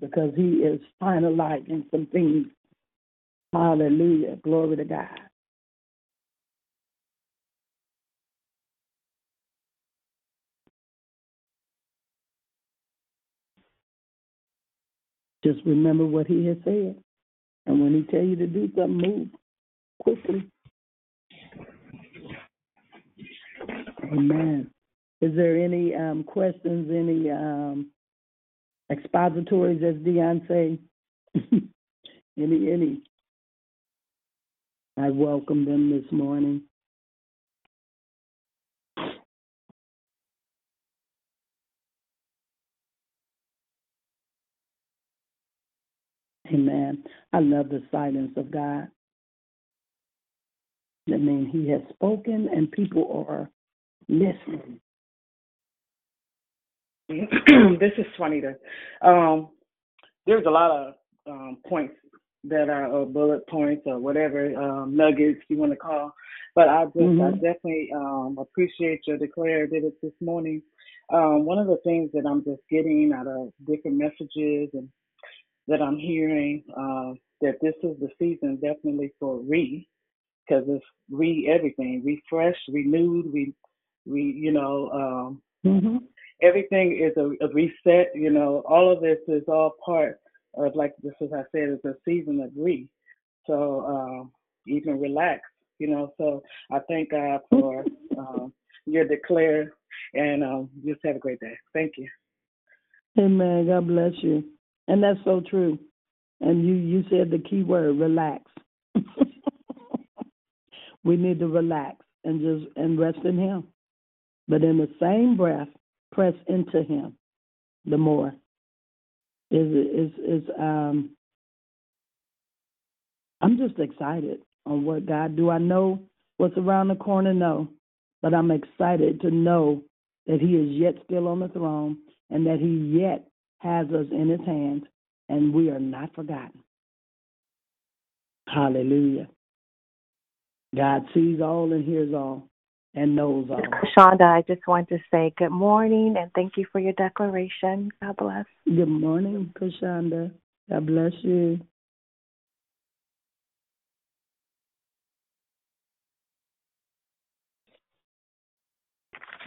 Because He is finalizing some things. Hallelujah. Glory to God. Just remember what he has said. And when he tell you to do something, move quickly. Amen. Is there any um, questions, any um, expositories, as Dion say? [laughs] any, any? I welcome them this morning. Amen. I love the silence of God. I mean, He has spoken and people are listening. [clears throat] this is Juanita. Um, there's a lot of um, points that are uh, bullet points or whatever um, nuggets you want to call, but I just Mm-hmm. I definitely um, appreciate your declarative this morning. Um, one of the things that I'm just getting out of different messages and that I'm hearing uh, that this is the season definitely for re because it's re everything, refresh, renewed, we we you know um, Mm-hmm. everything is a, a reset. You know, all of this is all part of like this as I said, it's a season of re. So um, even relax. You know, so I thank God for um, your declare and um, just have a great day. Thank you. Amen. God bless you. And that's so true. And you you said the key word, relax. [laughs] we need to relax and just and rest in him. But in the same breath, press into him the more. Is is is um I'm just excited on what God do. I know what's around the corner, no. But I'm excited to know that he is yet still on the throne and that he yet has us in his hands and we are not forgotten. Hallelujah. God sees all and hears all and knows all. Shonda, I just want to say good morning and thank you for your declaration. God bless. Good morning, Kashanda. God bless you.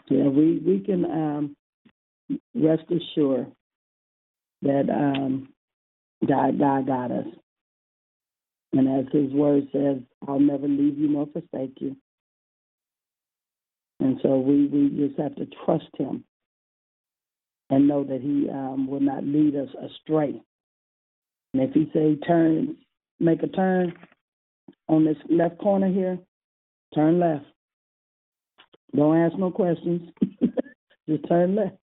Yeah, we we can um, rest assured that um, God God got us, and as His word says, "I'll never leave you nor forsake you." And so we we just have to trust Him and know that He um, will not lead us astray. And if He say turn, make a turn on this left corner here, turn left. Don't ask no questions. [laughs] Just turn left.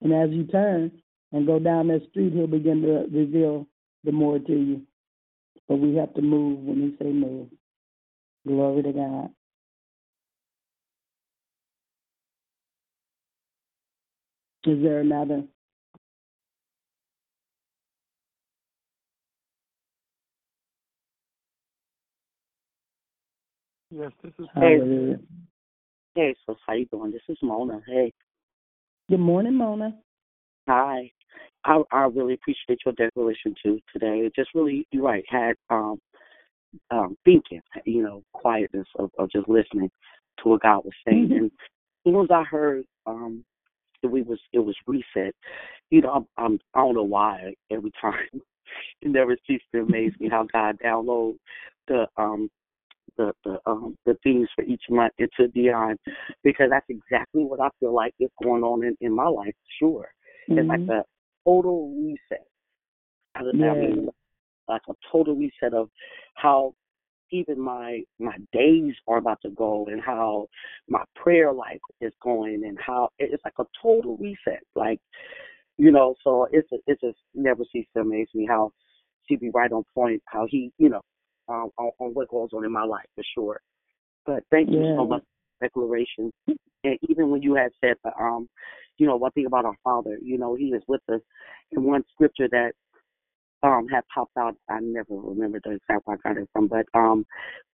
And as you turn and go down that street, he'll begin to reveal the more to you. But we have to move when he say move. Glory to God. Is there another? Yes, this is Hallelujah. Hey, so how you doing? This is Mona. Hey, Good morning, Mona. hi. I I really appreciate your declaration too today. It just really, you're right, had um um thinking, you know, quietness of, of just listening to what God was saying. Mhm. And as soon as I heard um that we was it was reset, you know, I'm, I'm I don't know why every [laughs] time it never ceases to amaze me how God downloads the um the the um the themes for each month into Dion because that's exactly what I feel like is going on in, in my life, sure. It's like Mhm. a total reset. I, I mean like a total reset of how even my my days are about to go and how my prayer life is going and how it's like a total reset. Like you know, so it's it just never ceases to amaze me how she be right on point, how he, you know, um, on, on what goes on in my life for sure. But thank you so much for declaration. And even when you had said, um, you know, one thing about our Father, you know, He is with us. And one scripture that um had popped out, I never remember the exact where I got it from, but um,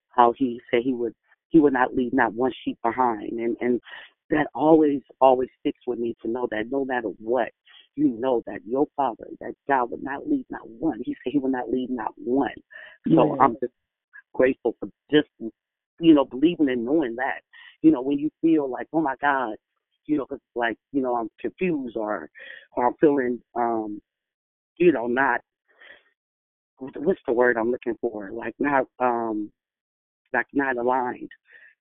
how He said He would He would not leave not one sheep behind, and and that always always sticks with me to know that no matter what, you know that your Father, that God would not leave not one. He said He would not leave not one. So Yeah. I'm just grateful for just you know believing and knowing that you know when you feel like oh my god you know 'cause like you know i'm confused or or i'm feeling um you know not what's the word i'm looking for like not um like not aligned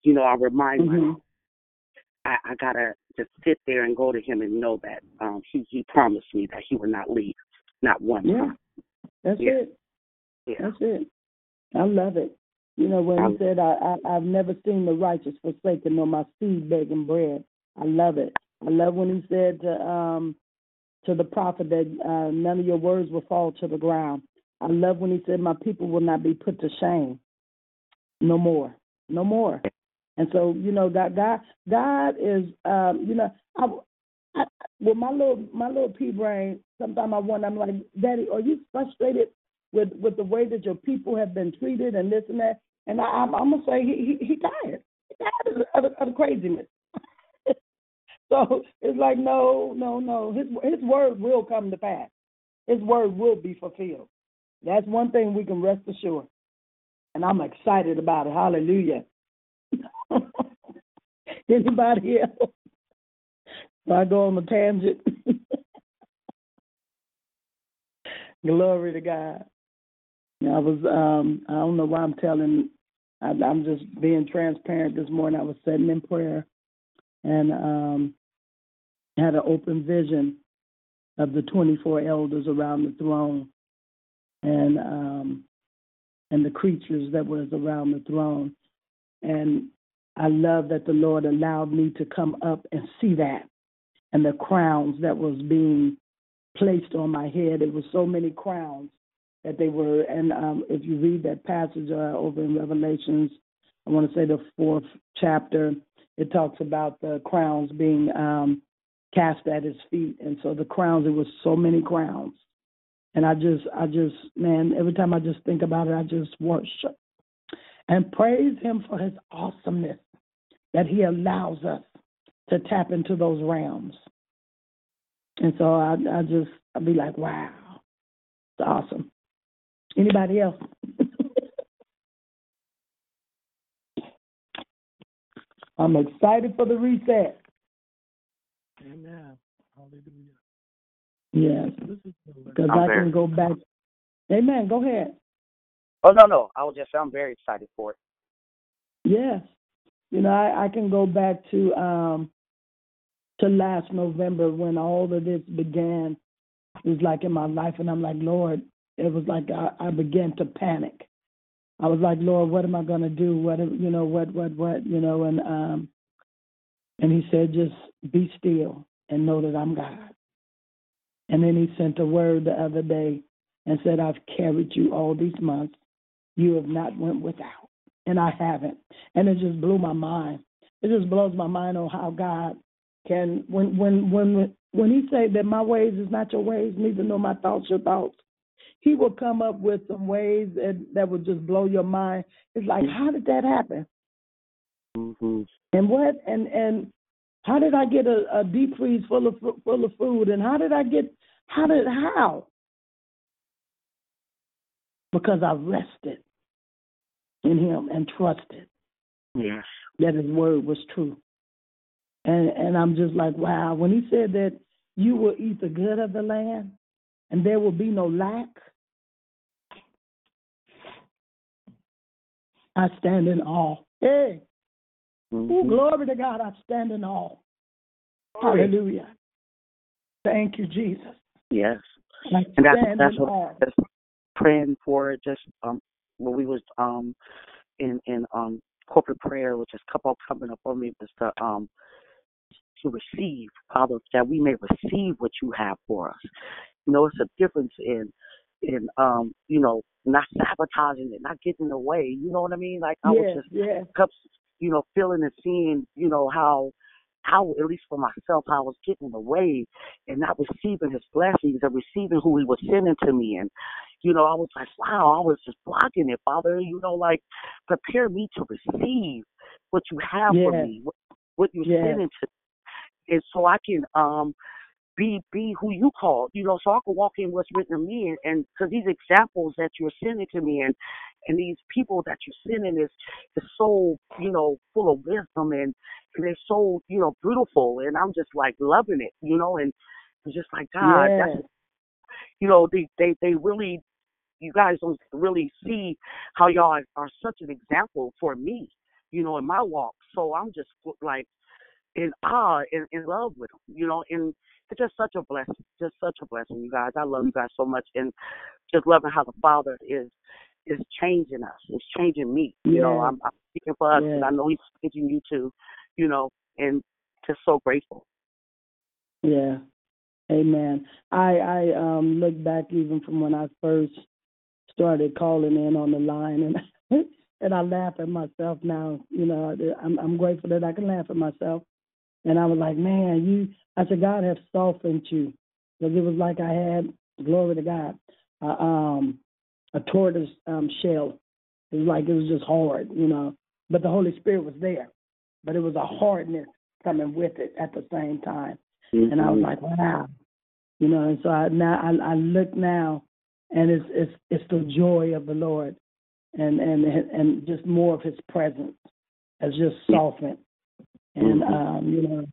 you know i remind Mhm. myself I, I gotta just sit there and go to him and know that um he he promised me that he would not leave not one Yeah. time That's Yeah. it. yeah That's it. I love it. You know, when he said, I, I, I've never seen the righteous forsaken nor my seed begging bread. I love it. I love when he said to, um, to the prophet that uh, none of your words will fall to the ground. I love when he said, My people will not be put to shame. No more. No more. And so, you know, God, God, God is, um, you know, I, I, with my little, my little pea brain, sometimes I wonder, I'm like, Daddy, are you frustrated with with the way that your people have been treated and this and that? And I, I'm, I'm gonna say he, he, he tired. He tired of, of, of craziness. [laughs] so it's like, no, no, no. His his word will come to pass. His word will be fulfilled. That's one thing we can rest assured. And I'm excited about it. Hallelujah. [laughs] Anybody else? So I go on a tangent. [laughs] Glory to God. I was um I don't know why I'm telling I, I'm just being transparent this morning. I was sitting in prayer and um had an open vision of the 24 elders around the throne and um and the creatures that was around the throne and I love that the Lord allowed me to come up and see that and the crowns that was being placed on my head. It was so many crowns that they were. And um, if you read that passage uh, over in Revelations, I want to say the fourth chapter, it talks about the crowns being um, cast at his feet. And so the crowns, it was so many crowns. And I just, I just, man, every time I just think about it, I just worship and praise him for his awesomeness that he allows us to tap into those realms. And so I, I just, I'd be like, wow, it's awesome. Anybody else? [laughs] I'm excited for the reset. Amen. Hallelujah. Yes, because I'm I very- can go back. Amen. Go ahead. oh no no i was just i'm very excited for it Yes. You know, I, I can go back to um to last November when all of this began. It was like in my life, and I'm like, Lord, it was like I, I began to panic. I was like, Lord, what am I going to do? What, you know, what, what, what, you know, and um, and He said, just be still and know that I'm God. And then He sent a word the other day and said, I've carried you all these months. You have not went without. and I haven't. And it just blew my mind. It just blows my mind on how God can when when when when he say that my ways is not your ways, neither nor my thoughts your thoughts. He will come up with some ways that that would just blow your mind. It's like, how did that happen? Mm-hmm. And what and and how did I get a, a deep freeze full of full of food? And how did I get how did how? Because I rested in Him and trusted. Yes. That His word was true. And and I'm just like, wow. When He said that you will eat the good of the land, and there will be no lack. I stand in awe. Hey, mm-hmm. Ooh, glory to God. I stand in awe. Hallelujah. Thank you, Jesus. Yes. I and that's that's what that's praying for it. just um when we was um in in um corporate prayer, which is couple coming up on me, just to um to receive, Father, that we may receive what you have for us. You know, it's a difference in in um, you know, not sabotaging it, not getting in the way. You know what I mean? Like I yeah, was just yeah. you know, feeling and seeing, you know, how how at least for myself, I was getting away and not receiving his blessings and receiving who he was sending to me. And, you know, I was like, wow, I was just blocking it, Father. You know, like prepare me to receive what you have Yeah. for me, what, what you're Yeah. sending to me. and so I can um be be who you called, you know, so I can walk in what's written of me, and and because these examples that you're sending to me, and and these people that you're sending is is so you know full of wisdom, and, and they're so you know beautiful, and I'm just like loving it, you know, and it's just like God, Yeah. that's you know they they they really you guys don't really see how y'all are, are such an example for me, you know, in my walk. So I'm just like in awe and in love with them, you know, and it's just such a blessing, just such a blessing, you guys. I love you guys so much, and just loving how the Father is is changing us, it's changing me. You know, I'm, I'm speaking for us, and I know He's changing you too, you know, and just so grateful. Yeah. Amen. I I um look back even from when I first started calling in on the line and [laughs] and I laugh at myself now. You know, I'm I'm grateful that I can laugh at myself. And I was like, man, you I said God has softened you. Because it was like I had glory to God. Uh, um a tortoise um shell. It was like it was just hard, you know. But the Holy Spirit was there. But it was a hardness coming with it at the same time. And I was Mhm. like, wow. You know, and so I now I, I look now and it's it's it's the joy of the Lord and and and just more of his presence has just softened. And Mhm. um, you know,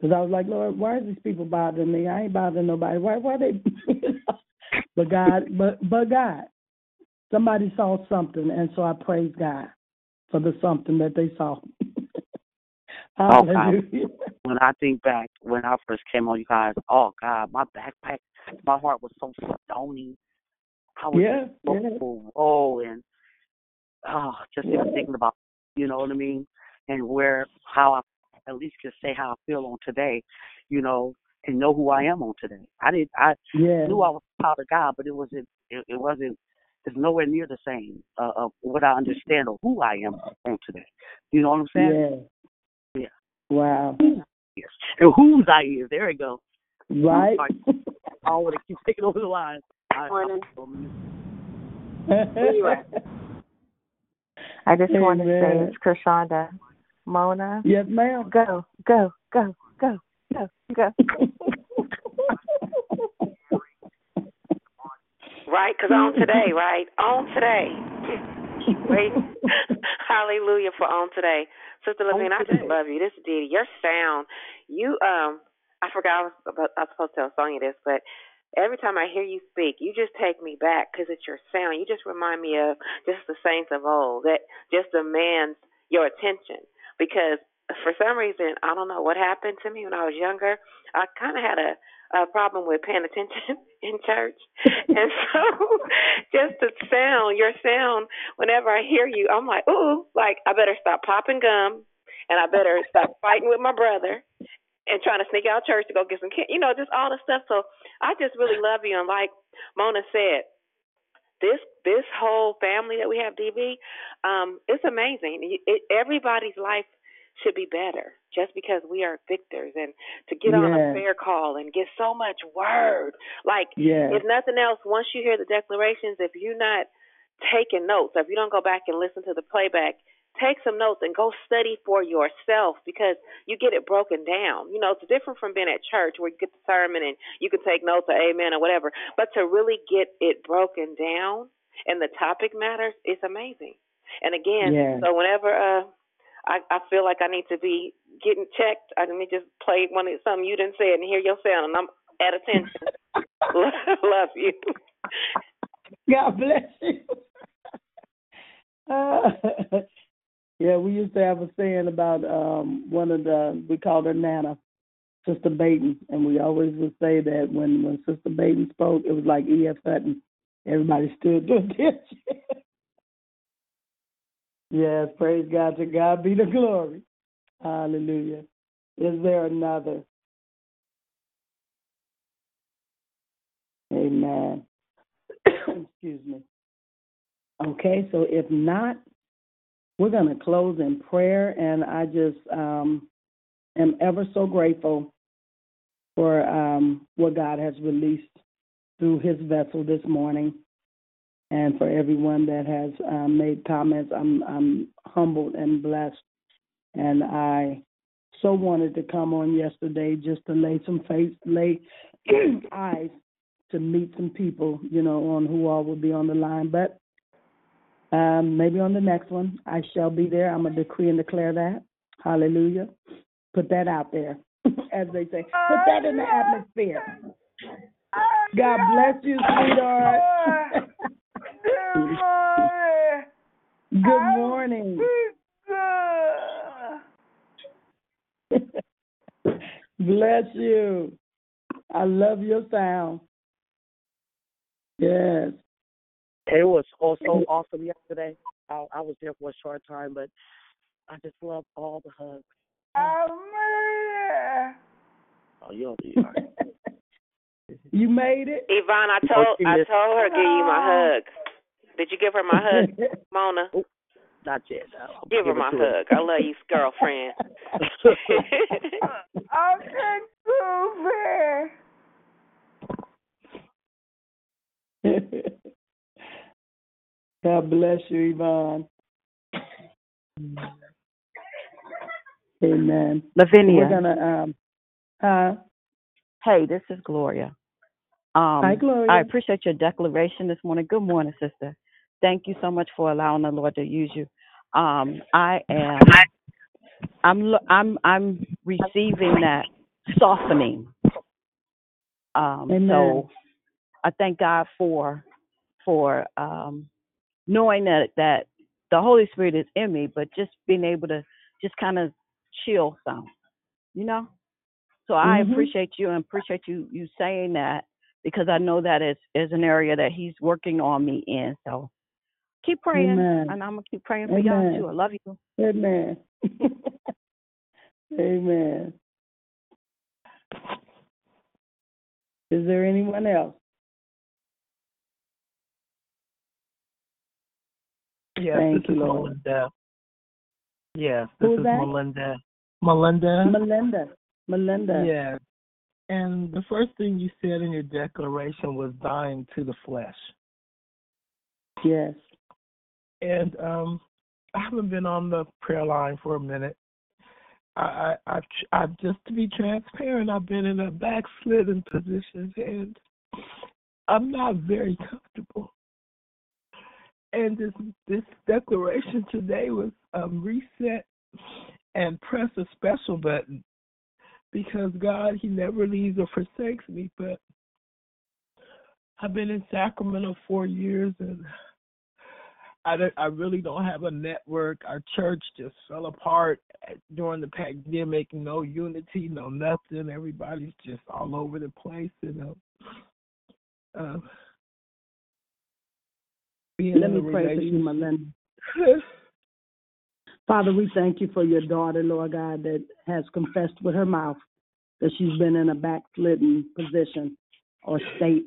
because I was like, Lord, why are these people bothering me? I ain't bothering nobody. Why why they [laughs] but God but but God. Somebody saw something and so I praise God for the something that they saw. [laughs] Oh, God. When I think back when I first came on, you guys, oh God, my backpack, my heart was so stony. I was Yeah, just yeah. so oh, low and oh, just Yeah. even thinking about, you know what I mean, and where how I at least could say how I feel on today, you know, and know who I am on today. I didn't, I Yeah. knew I was proud of God, but it wasn't, it, it wasn't, it's nowhere near the same uh, of what I understand of who I am on today. You know what I'm saying? Yeah. Yeah. Wow. Yes. And whose I is. There we go. Right. I don't want to keep [laughs] taking over the line. I, Morning. [laughs] Where you? I just want to say Amen. it's Krishanda. Mona. Yes, ma'am. Go, go, go, go, go, go. Right? Because on today, [laughs] right? On today. Wait. [laughs] Hallelujah for on today. Sister Levine, I just love you. This is Dee. Your sound, you, um, I forgot I was, about, I was supposed to tell Sonya this, but every time I hear you speak, you just take me back because it's your sound. You just remind me of just the saints of old that just demands your attention because for some reason, I don't know what happened to me when I was younger. I kind of had a, a problem with paying attention [laughs] in church. [laughs] and so [laughs] just the sound, your sound, whenever I hear you, I'm like, ooh, like I better stop popping gum and I better stop fighting with my brother and trying to sneak out church to go get some, can- you know, just all the stuff. So I just really love you. And like Mona said, this this whole family that we have, DV, um, it's amazing. It, everybody's life should be better just because we are victors and to get on a prayer call and get so much word. Like if nothing else, once you hear the declarations, if you're not taking notes, or if you don't go back and listen to the playback, take some notes and go study for yourself because you get it broken down. You know, it's different from being at church where you get the sermon and you can take notes or amen or whatever. But to really get it broken down and the topic matters, it's amazing. And again, yeah. so whenever uh I, I feel like I need to be getting checked. I let me just play one of something you didn't say and hear your sound, and I'm at attention. [laughs] Love you. God bless you. Uh, [laughs] yeah, we used to have a saying about um one of the we called her Nana, Sister Baton, and we always would say that when when Sister Baton spoke, it was like E.F. Hutton. Everybody stood to [laughs] attention. Yes, praise God. To God be the glory. Hallelujah. Is there another? Amen. [coughs] Excuse me. Okay, so if not, we're going to close in prayer, and I just um, am ever so grateful for um, what God has released through His vessel this morning and for everyone that has um, made comments. I'm I'm humbled and blessed, and I so wanted to come on yesterday just to lay some face, lay [clears throat] eyes to meet some people, you know, on who all will be on the line. But um, maybe on the next one, I shall be there. I'm gonna decree and declare that. Hallelujah. Put that out there, [laughs] as they say. Put that in the atmosphere. God bless you, sweetheart. [laughs] Good morning. [laughs] Bless you. I love your sound. Yes. It was also awesome yesterday. I, I was there for a short time, but I just love all the hugs. Oh, you'll be all right. [laughs] you made it, Yvonne. I oh, told I told her to give you my hug. Did you give her my hug, [laughs] Mona? Not yet. No. Give her my to her. hug. I love you, girlfriend. [laughs] God bless you, Yvonne. Amen. Lavinia. We're gonna um uh Hey, this is Gloria. Um, Hi, Gloria. I appreciate your declaration this morning. Good morning, sister. Thank you so much for allowing the Lord to use you. Um, I am, I'm, lo- I'm, I'm receiving that softening. Um, Amen. so I thank God for, for um, knowing that that the Holy Spirit is in me, but just being able to just kind of chill some, you know. So I Mhm. appreciate you and appreciate you you saying that because I know that is is an area that He's working on me in. So keep praying, Amen. and I'm gonna keep praying for y'all too. I love you. Amen. [laughs] Amen. Is there anyone else? Yes, Thank this you, is Lord. Melinda. Yes, this Who is is that? Melinda. Melinda. Melinda. Melinda. Yes. And the first thing you said in your declaration was dying to the flesh. Yes. And um, I haven't been on the prayer line for a minute. I, I, I, I just to be transparent, I've been in a backslidden position, and I'm not very comfortable. And this this declaration today was um, reset and press a special button because God, He never leaves or forsakes me. But I've been in Sacramento four years, and I I really don't have a network. Our church just fell apart during the pandemic. No unity, no nothing. Everybody's just all over the place. You know. Uh, Let me pray for you, Melinda. [laughs] Father, we thank you for your daughter, Lord God, that has confessed with her mouth that she's been in a backslidden position or state.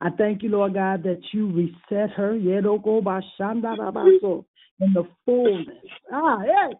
I thank you, Lord God, that you reset her in the fullness. Ah, hey.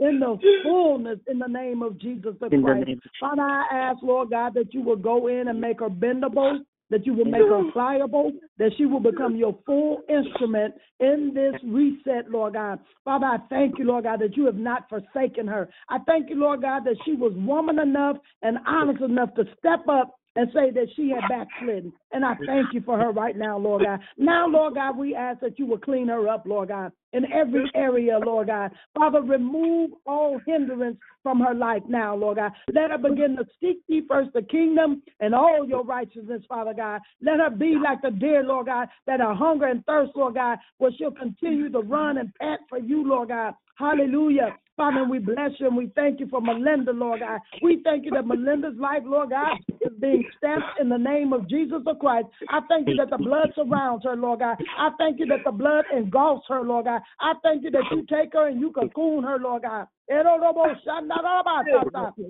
In the fullness, in the name of Jesus the Christ. Father, I ask, Lord God, that you will go in and make her bendable, that you will make her pliable, that she will become your full instrument in this reset, Lord God. Father, I thank you, Lord God, that you have not forsaken her. I thank you, Lord God, that she was woman enough and honest enough to step up and say that she had backslidden. And I thank you for her right now, Lord God. Now, Lord God, we ask that you will clean her up, Lord God, in every area, Lord God. Father, remove all hindrance from her life now, Lord God. Let her begin to seek thee first the kingdom and all your righteousness, Father God. Let her be like the deer, Lord God, that her hunger and thirst, Lord God, where she'll continue to run and pant for you, Lord God. Hallelujah. Father, we bless you and we thank you for Melinda, Lord God. We thank you that Melinda's life, Lord God, is being stamped in the name of Jesus the Christ. I thank you that the blood surrounds her, Lord God. I thank you that the blood engulfs her, Lord God. I thank you that you take her and you cocoon her, Lord God.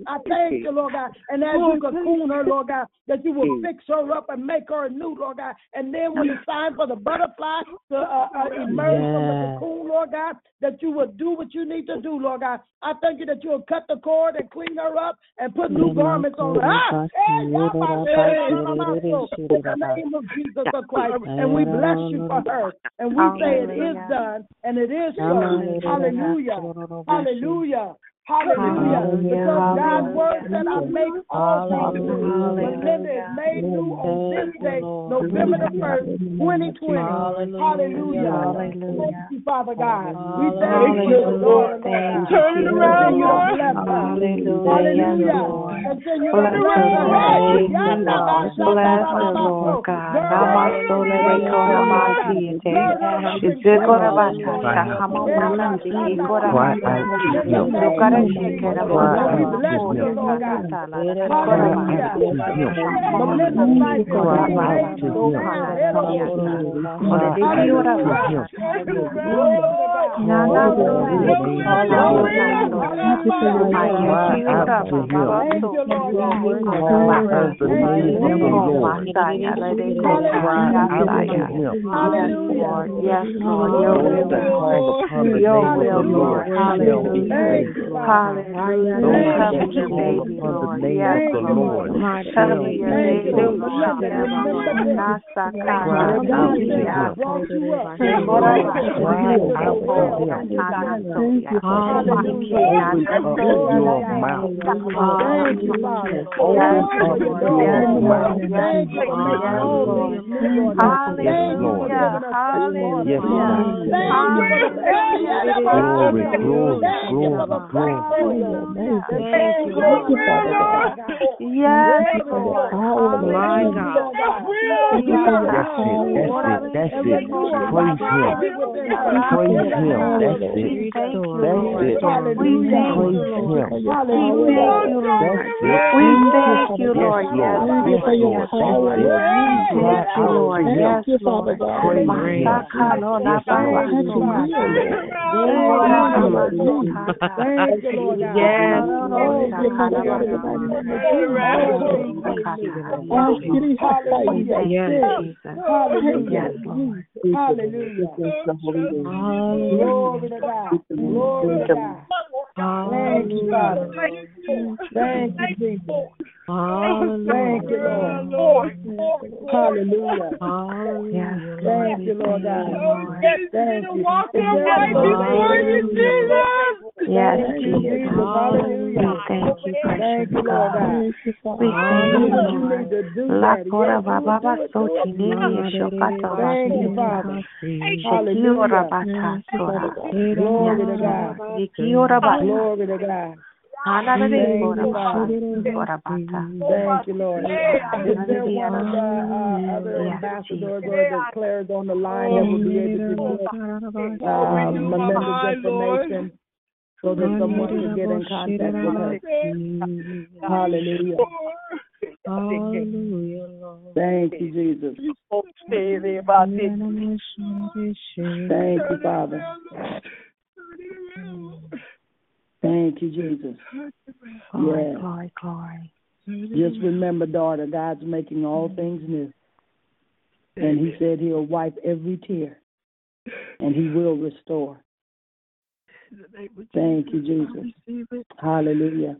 I thank you, Lord God. And as you cocoon her, Lord God, that you will fix her up and make her new, Lord God. And then when it's time for the butterfly to uh, uh, emerge from the cocoon, Lord God, that you will do what you need to do, Lord God. I thank you that you will cut the cord and clean her up and put new garments on her. Ah, in the name of Jesus the Christ. And we bless you for her. And we say it is done and it is so. Hallelujah. Hallelujah. Hallelujah. Because God's word said, I make all things new. Melinda is made new on this day, November the 1st, 2020. Hallelujah. Thank you, Father God. We thank you, Lord. Turn it around, Lord. Hallelujah. Continue to bless her. Bless her, Lord God. De Koramasi. Korabata. Yes, Lord. Your will, Your will, Lord. Hallelujah. Hallelujah. Cover your baby, Lord. Yes, Lord. Cover your baby, Lord. Glory, glory, glory, glory. Thank you, Lord. Yes, Lord. My God. That's it. That's it. That's it. Praise Him. Praise Him. That's it. That's it. We thank Praise you, Him. Lord. We thank you, Lord. We thank you, Lord. Yes, Yes, Lord. That's it. Thank you, Lord. Yes, oh, Lord. Praise Him. Thank you, Lord God. Yes, Hallelujah. Yes, Jesus. Yes, Lord. Hallelujah. Glory to God. Glory to God. Thank you, Father. Thank you, Jesus. Oh, thank you, Lord. Hallelujah. Hallelujah. Thank you, Lord God. Thank you. Yes, Thank you, Jesus. Jesus. Hallelujah. Thank you, precious God. We thank you, Do what you Lord. need to do, La Yes, do baba it, do it, do basoti it. nini shokato Thank you, basini. Father. Shikiora Hallelujah. bata sora. Glory to God. Glory to God. Hanara de Thank you, bata. Father. Kora bata. Thank you, Lord. Is there one of the uh, other Yes, ambassadors or declares on the line that will be able to get uh, Melinda's information so that someone can get in contact with her? Hallelujah. Hallelujah, Lord. Thank you, Jesus. Thank you, Father. Thank you, Jesus. Glory, Yes. glory, glory. Just remember, daughter, God's making all mm-hmm. things new. And He said He'll wipe every tear and He will restore. Thank you, Jesus. Hallelujah.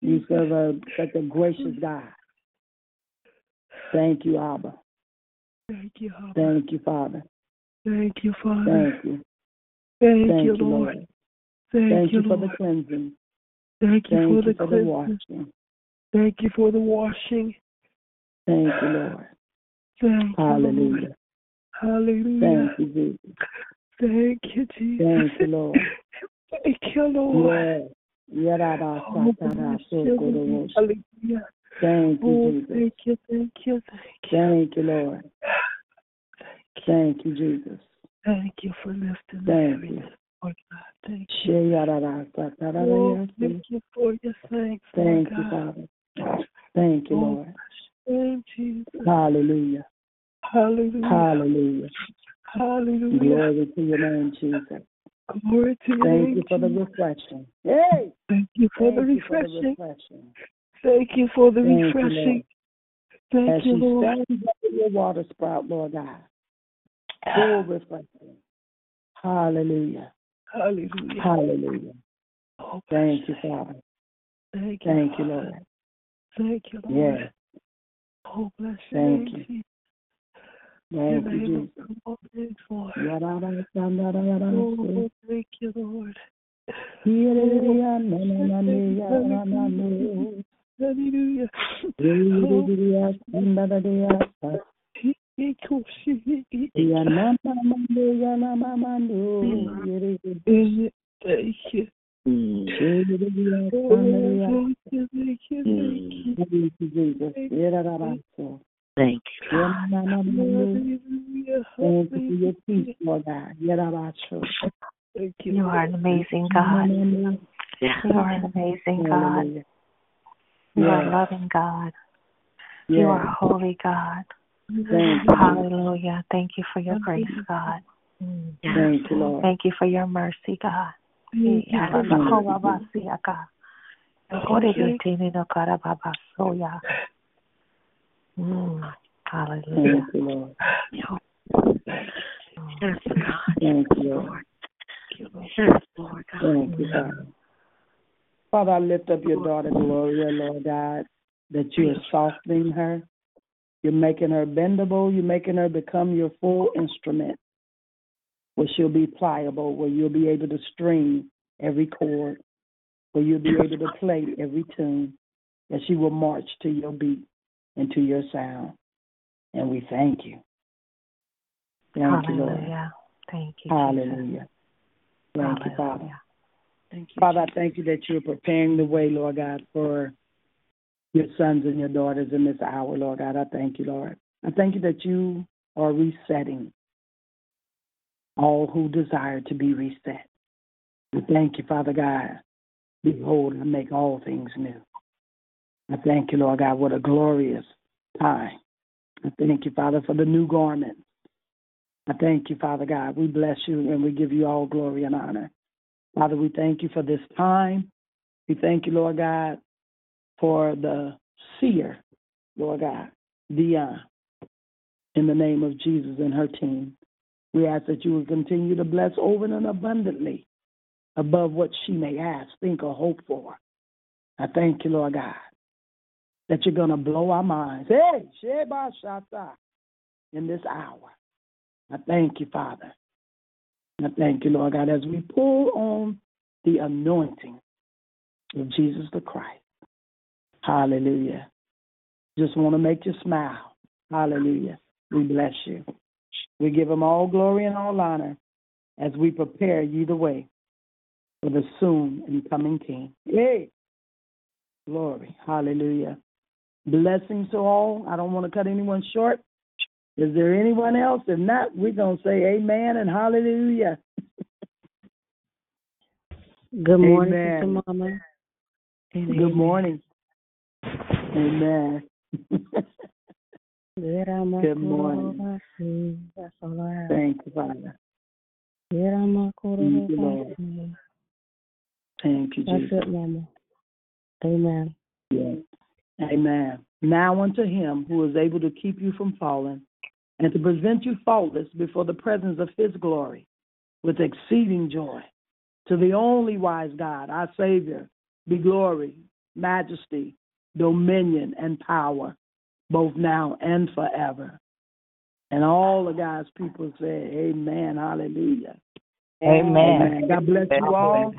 You serve a, such a gracious God. Thank you, Abba. Thank you, Abba. Thank you, Father. Thank you, Father. Thank you. Thank, Thank you, you, Lord. Lord. Thank, Thank you, you for the cleansing. Thank you Thank for you the for the washing. Thank you for the washing. Thank you, Lord. Thank you, Lord. Hallelujah. Hallelujah. Thank you, Jesus. Thank you, Jesus. Thank you, Lord. Thank you, Lord. Yes. Oh, satara bless your sokoro name. woshi. Hallelujah. Thank Oh, you, Jesus. thank you, thank you, thank you. Thank you, Lord. Thank you, Jesus. Thank you for lifting the Thank you. heaviness, Lord God. Thank you. Sheyarara Oh, thank you for your thanks, Lord Thank you, God. Father. Thank you, Oh, Lord. Thank Jesus. Hallelujah. Hallelujah. Hallelujah. Hallelujah. Glory to your name, Jesus. Glory to your Thank name. you for the Jesus. refreshing. Hey! Thank you for Thank the you for the refreshing. Thank you for the Thank you, refreshing. Lord. Thank As you, she Lord. stands up in your water sprout, Lord God. Ah. Full refreshing. Hallelujah. Hallelujah. Hallelujah. Oh, Thank you, Father. Thank you. Thank you, Lord. Thank you, Lord. Yes. Oh, bless your Thank name, you. Thank you, Jesus. is Lord. Yarara sandara yarara Oh, thank you, Lord. No. Hallelujah. Yeriya sandara yarara. Yanana mando yanama mando. Yeriya. Thank you. Oh, sandara yarara. thank you, thank you, thank you. Thank you. Thank you. Yanana. Hallelujah. Thank you for your peace, Lord God. Thank you. You are an amazing God. You are an amazing God. You are a loving God. You are a holy God. Thank you. Hallelujah. Thank you for your grace, God. Thank you, Lord. Thank you for your mercy, God. Thank you Mm. Hallelujah. Thank you, Lord. Yes, God. Thank you, Lord. Yes, Lord God. Thank you, Father. Father, I lift up your daughter Gloria, Lord God, that you are softening her. You're making her bendable. You're making her become your full instrument, where she'll be pliable, where you'll be able to string every chord, where you'll be able to play every tune, that she will march to your beat and to your sound. And we thank you. Thank you, Lord. Hallelujah. Thank you. Jesus. Hallelujah. Thank you, Father. Thank you. Father, I thank you that you're preparing the way, Lord God, for your sons and your daughters in this hour, Lord God. I thank you, Lord. I thank you that you are resetting all who desire to be reset. We thank you, Father God. Behold, I make all things new. I thank you, Lord God. What a glorious time. I thank you, Father, for the new garments. I thank you, Father God. We bless you and we give you all glory and honor. Father, we thank you for this time. We thank you, Lord God, for the seer, Lord God, Dion, in the name of Jesus and her team. We ask that you will continue to bless over and abundantly above what she may ask, think, or hope for. I thank you, Lord God, that you're going to blow our minds. Hey, Sheba Shata, in this hour. I thank you, Father. I thank you, Lord God, as we pull on the anointing of Jesus the Christ. Hallelujah. Just want to make you smile. Hallelujah. We bless you. We give him all glory and all honor as we prepare you the way for the soon and coming King. Yay! Glory. Hallelujah. Blessings to all. I don't want to cut anyone short. Is there anyone else? If not, we're going to say amen and hallelujah. Good morning, Sister Mama. Good morning. Amen. Good morning. That's all I have. Thank you, Father. Thank you, Lord. Thank you, That's Jesus. it, Mama. Amen. Yes. Amen. Now unto him who is able to keep you from falling and to present you faultless before the presence of his glory with exceeding joy. To the only wise God, our Savior, be glory, majesty, dominion, and power, both now and forever. And all of God's people say, Amen. Hallelujah. Amen. God bless you all.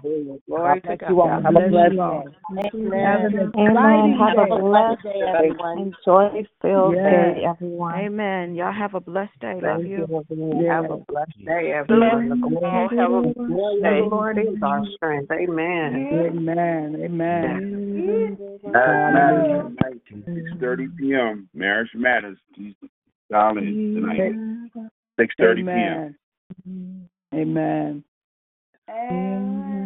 Glory God to bless you all. God. God bless you all. Have an Amen. exciting Have a blessed day, everyone. Enjoy filled Yes. day, everyone. Amen. Y'all have a blessed day. Love you. you. Have a blessed day, everyone. The glory Have a of the Lord is our strength. Amen. Amen. Amen. Matters tonight, six thirty p.m. Marriage Matters. Dial in tonight, six thirty p.m. Amen. Amen.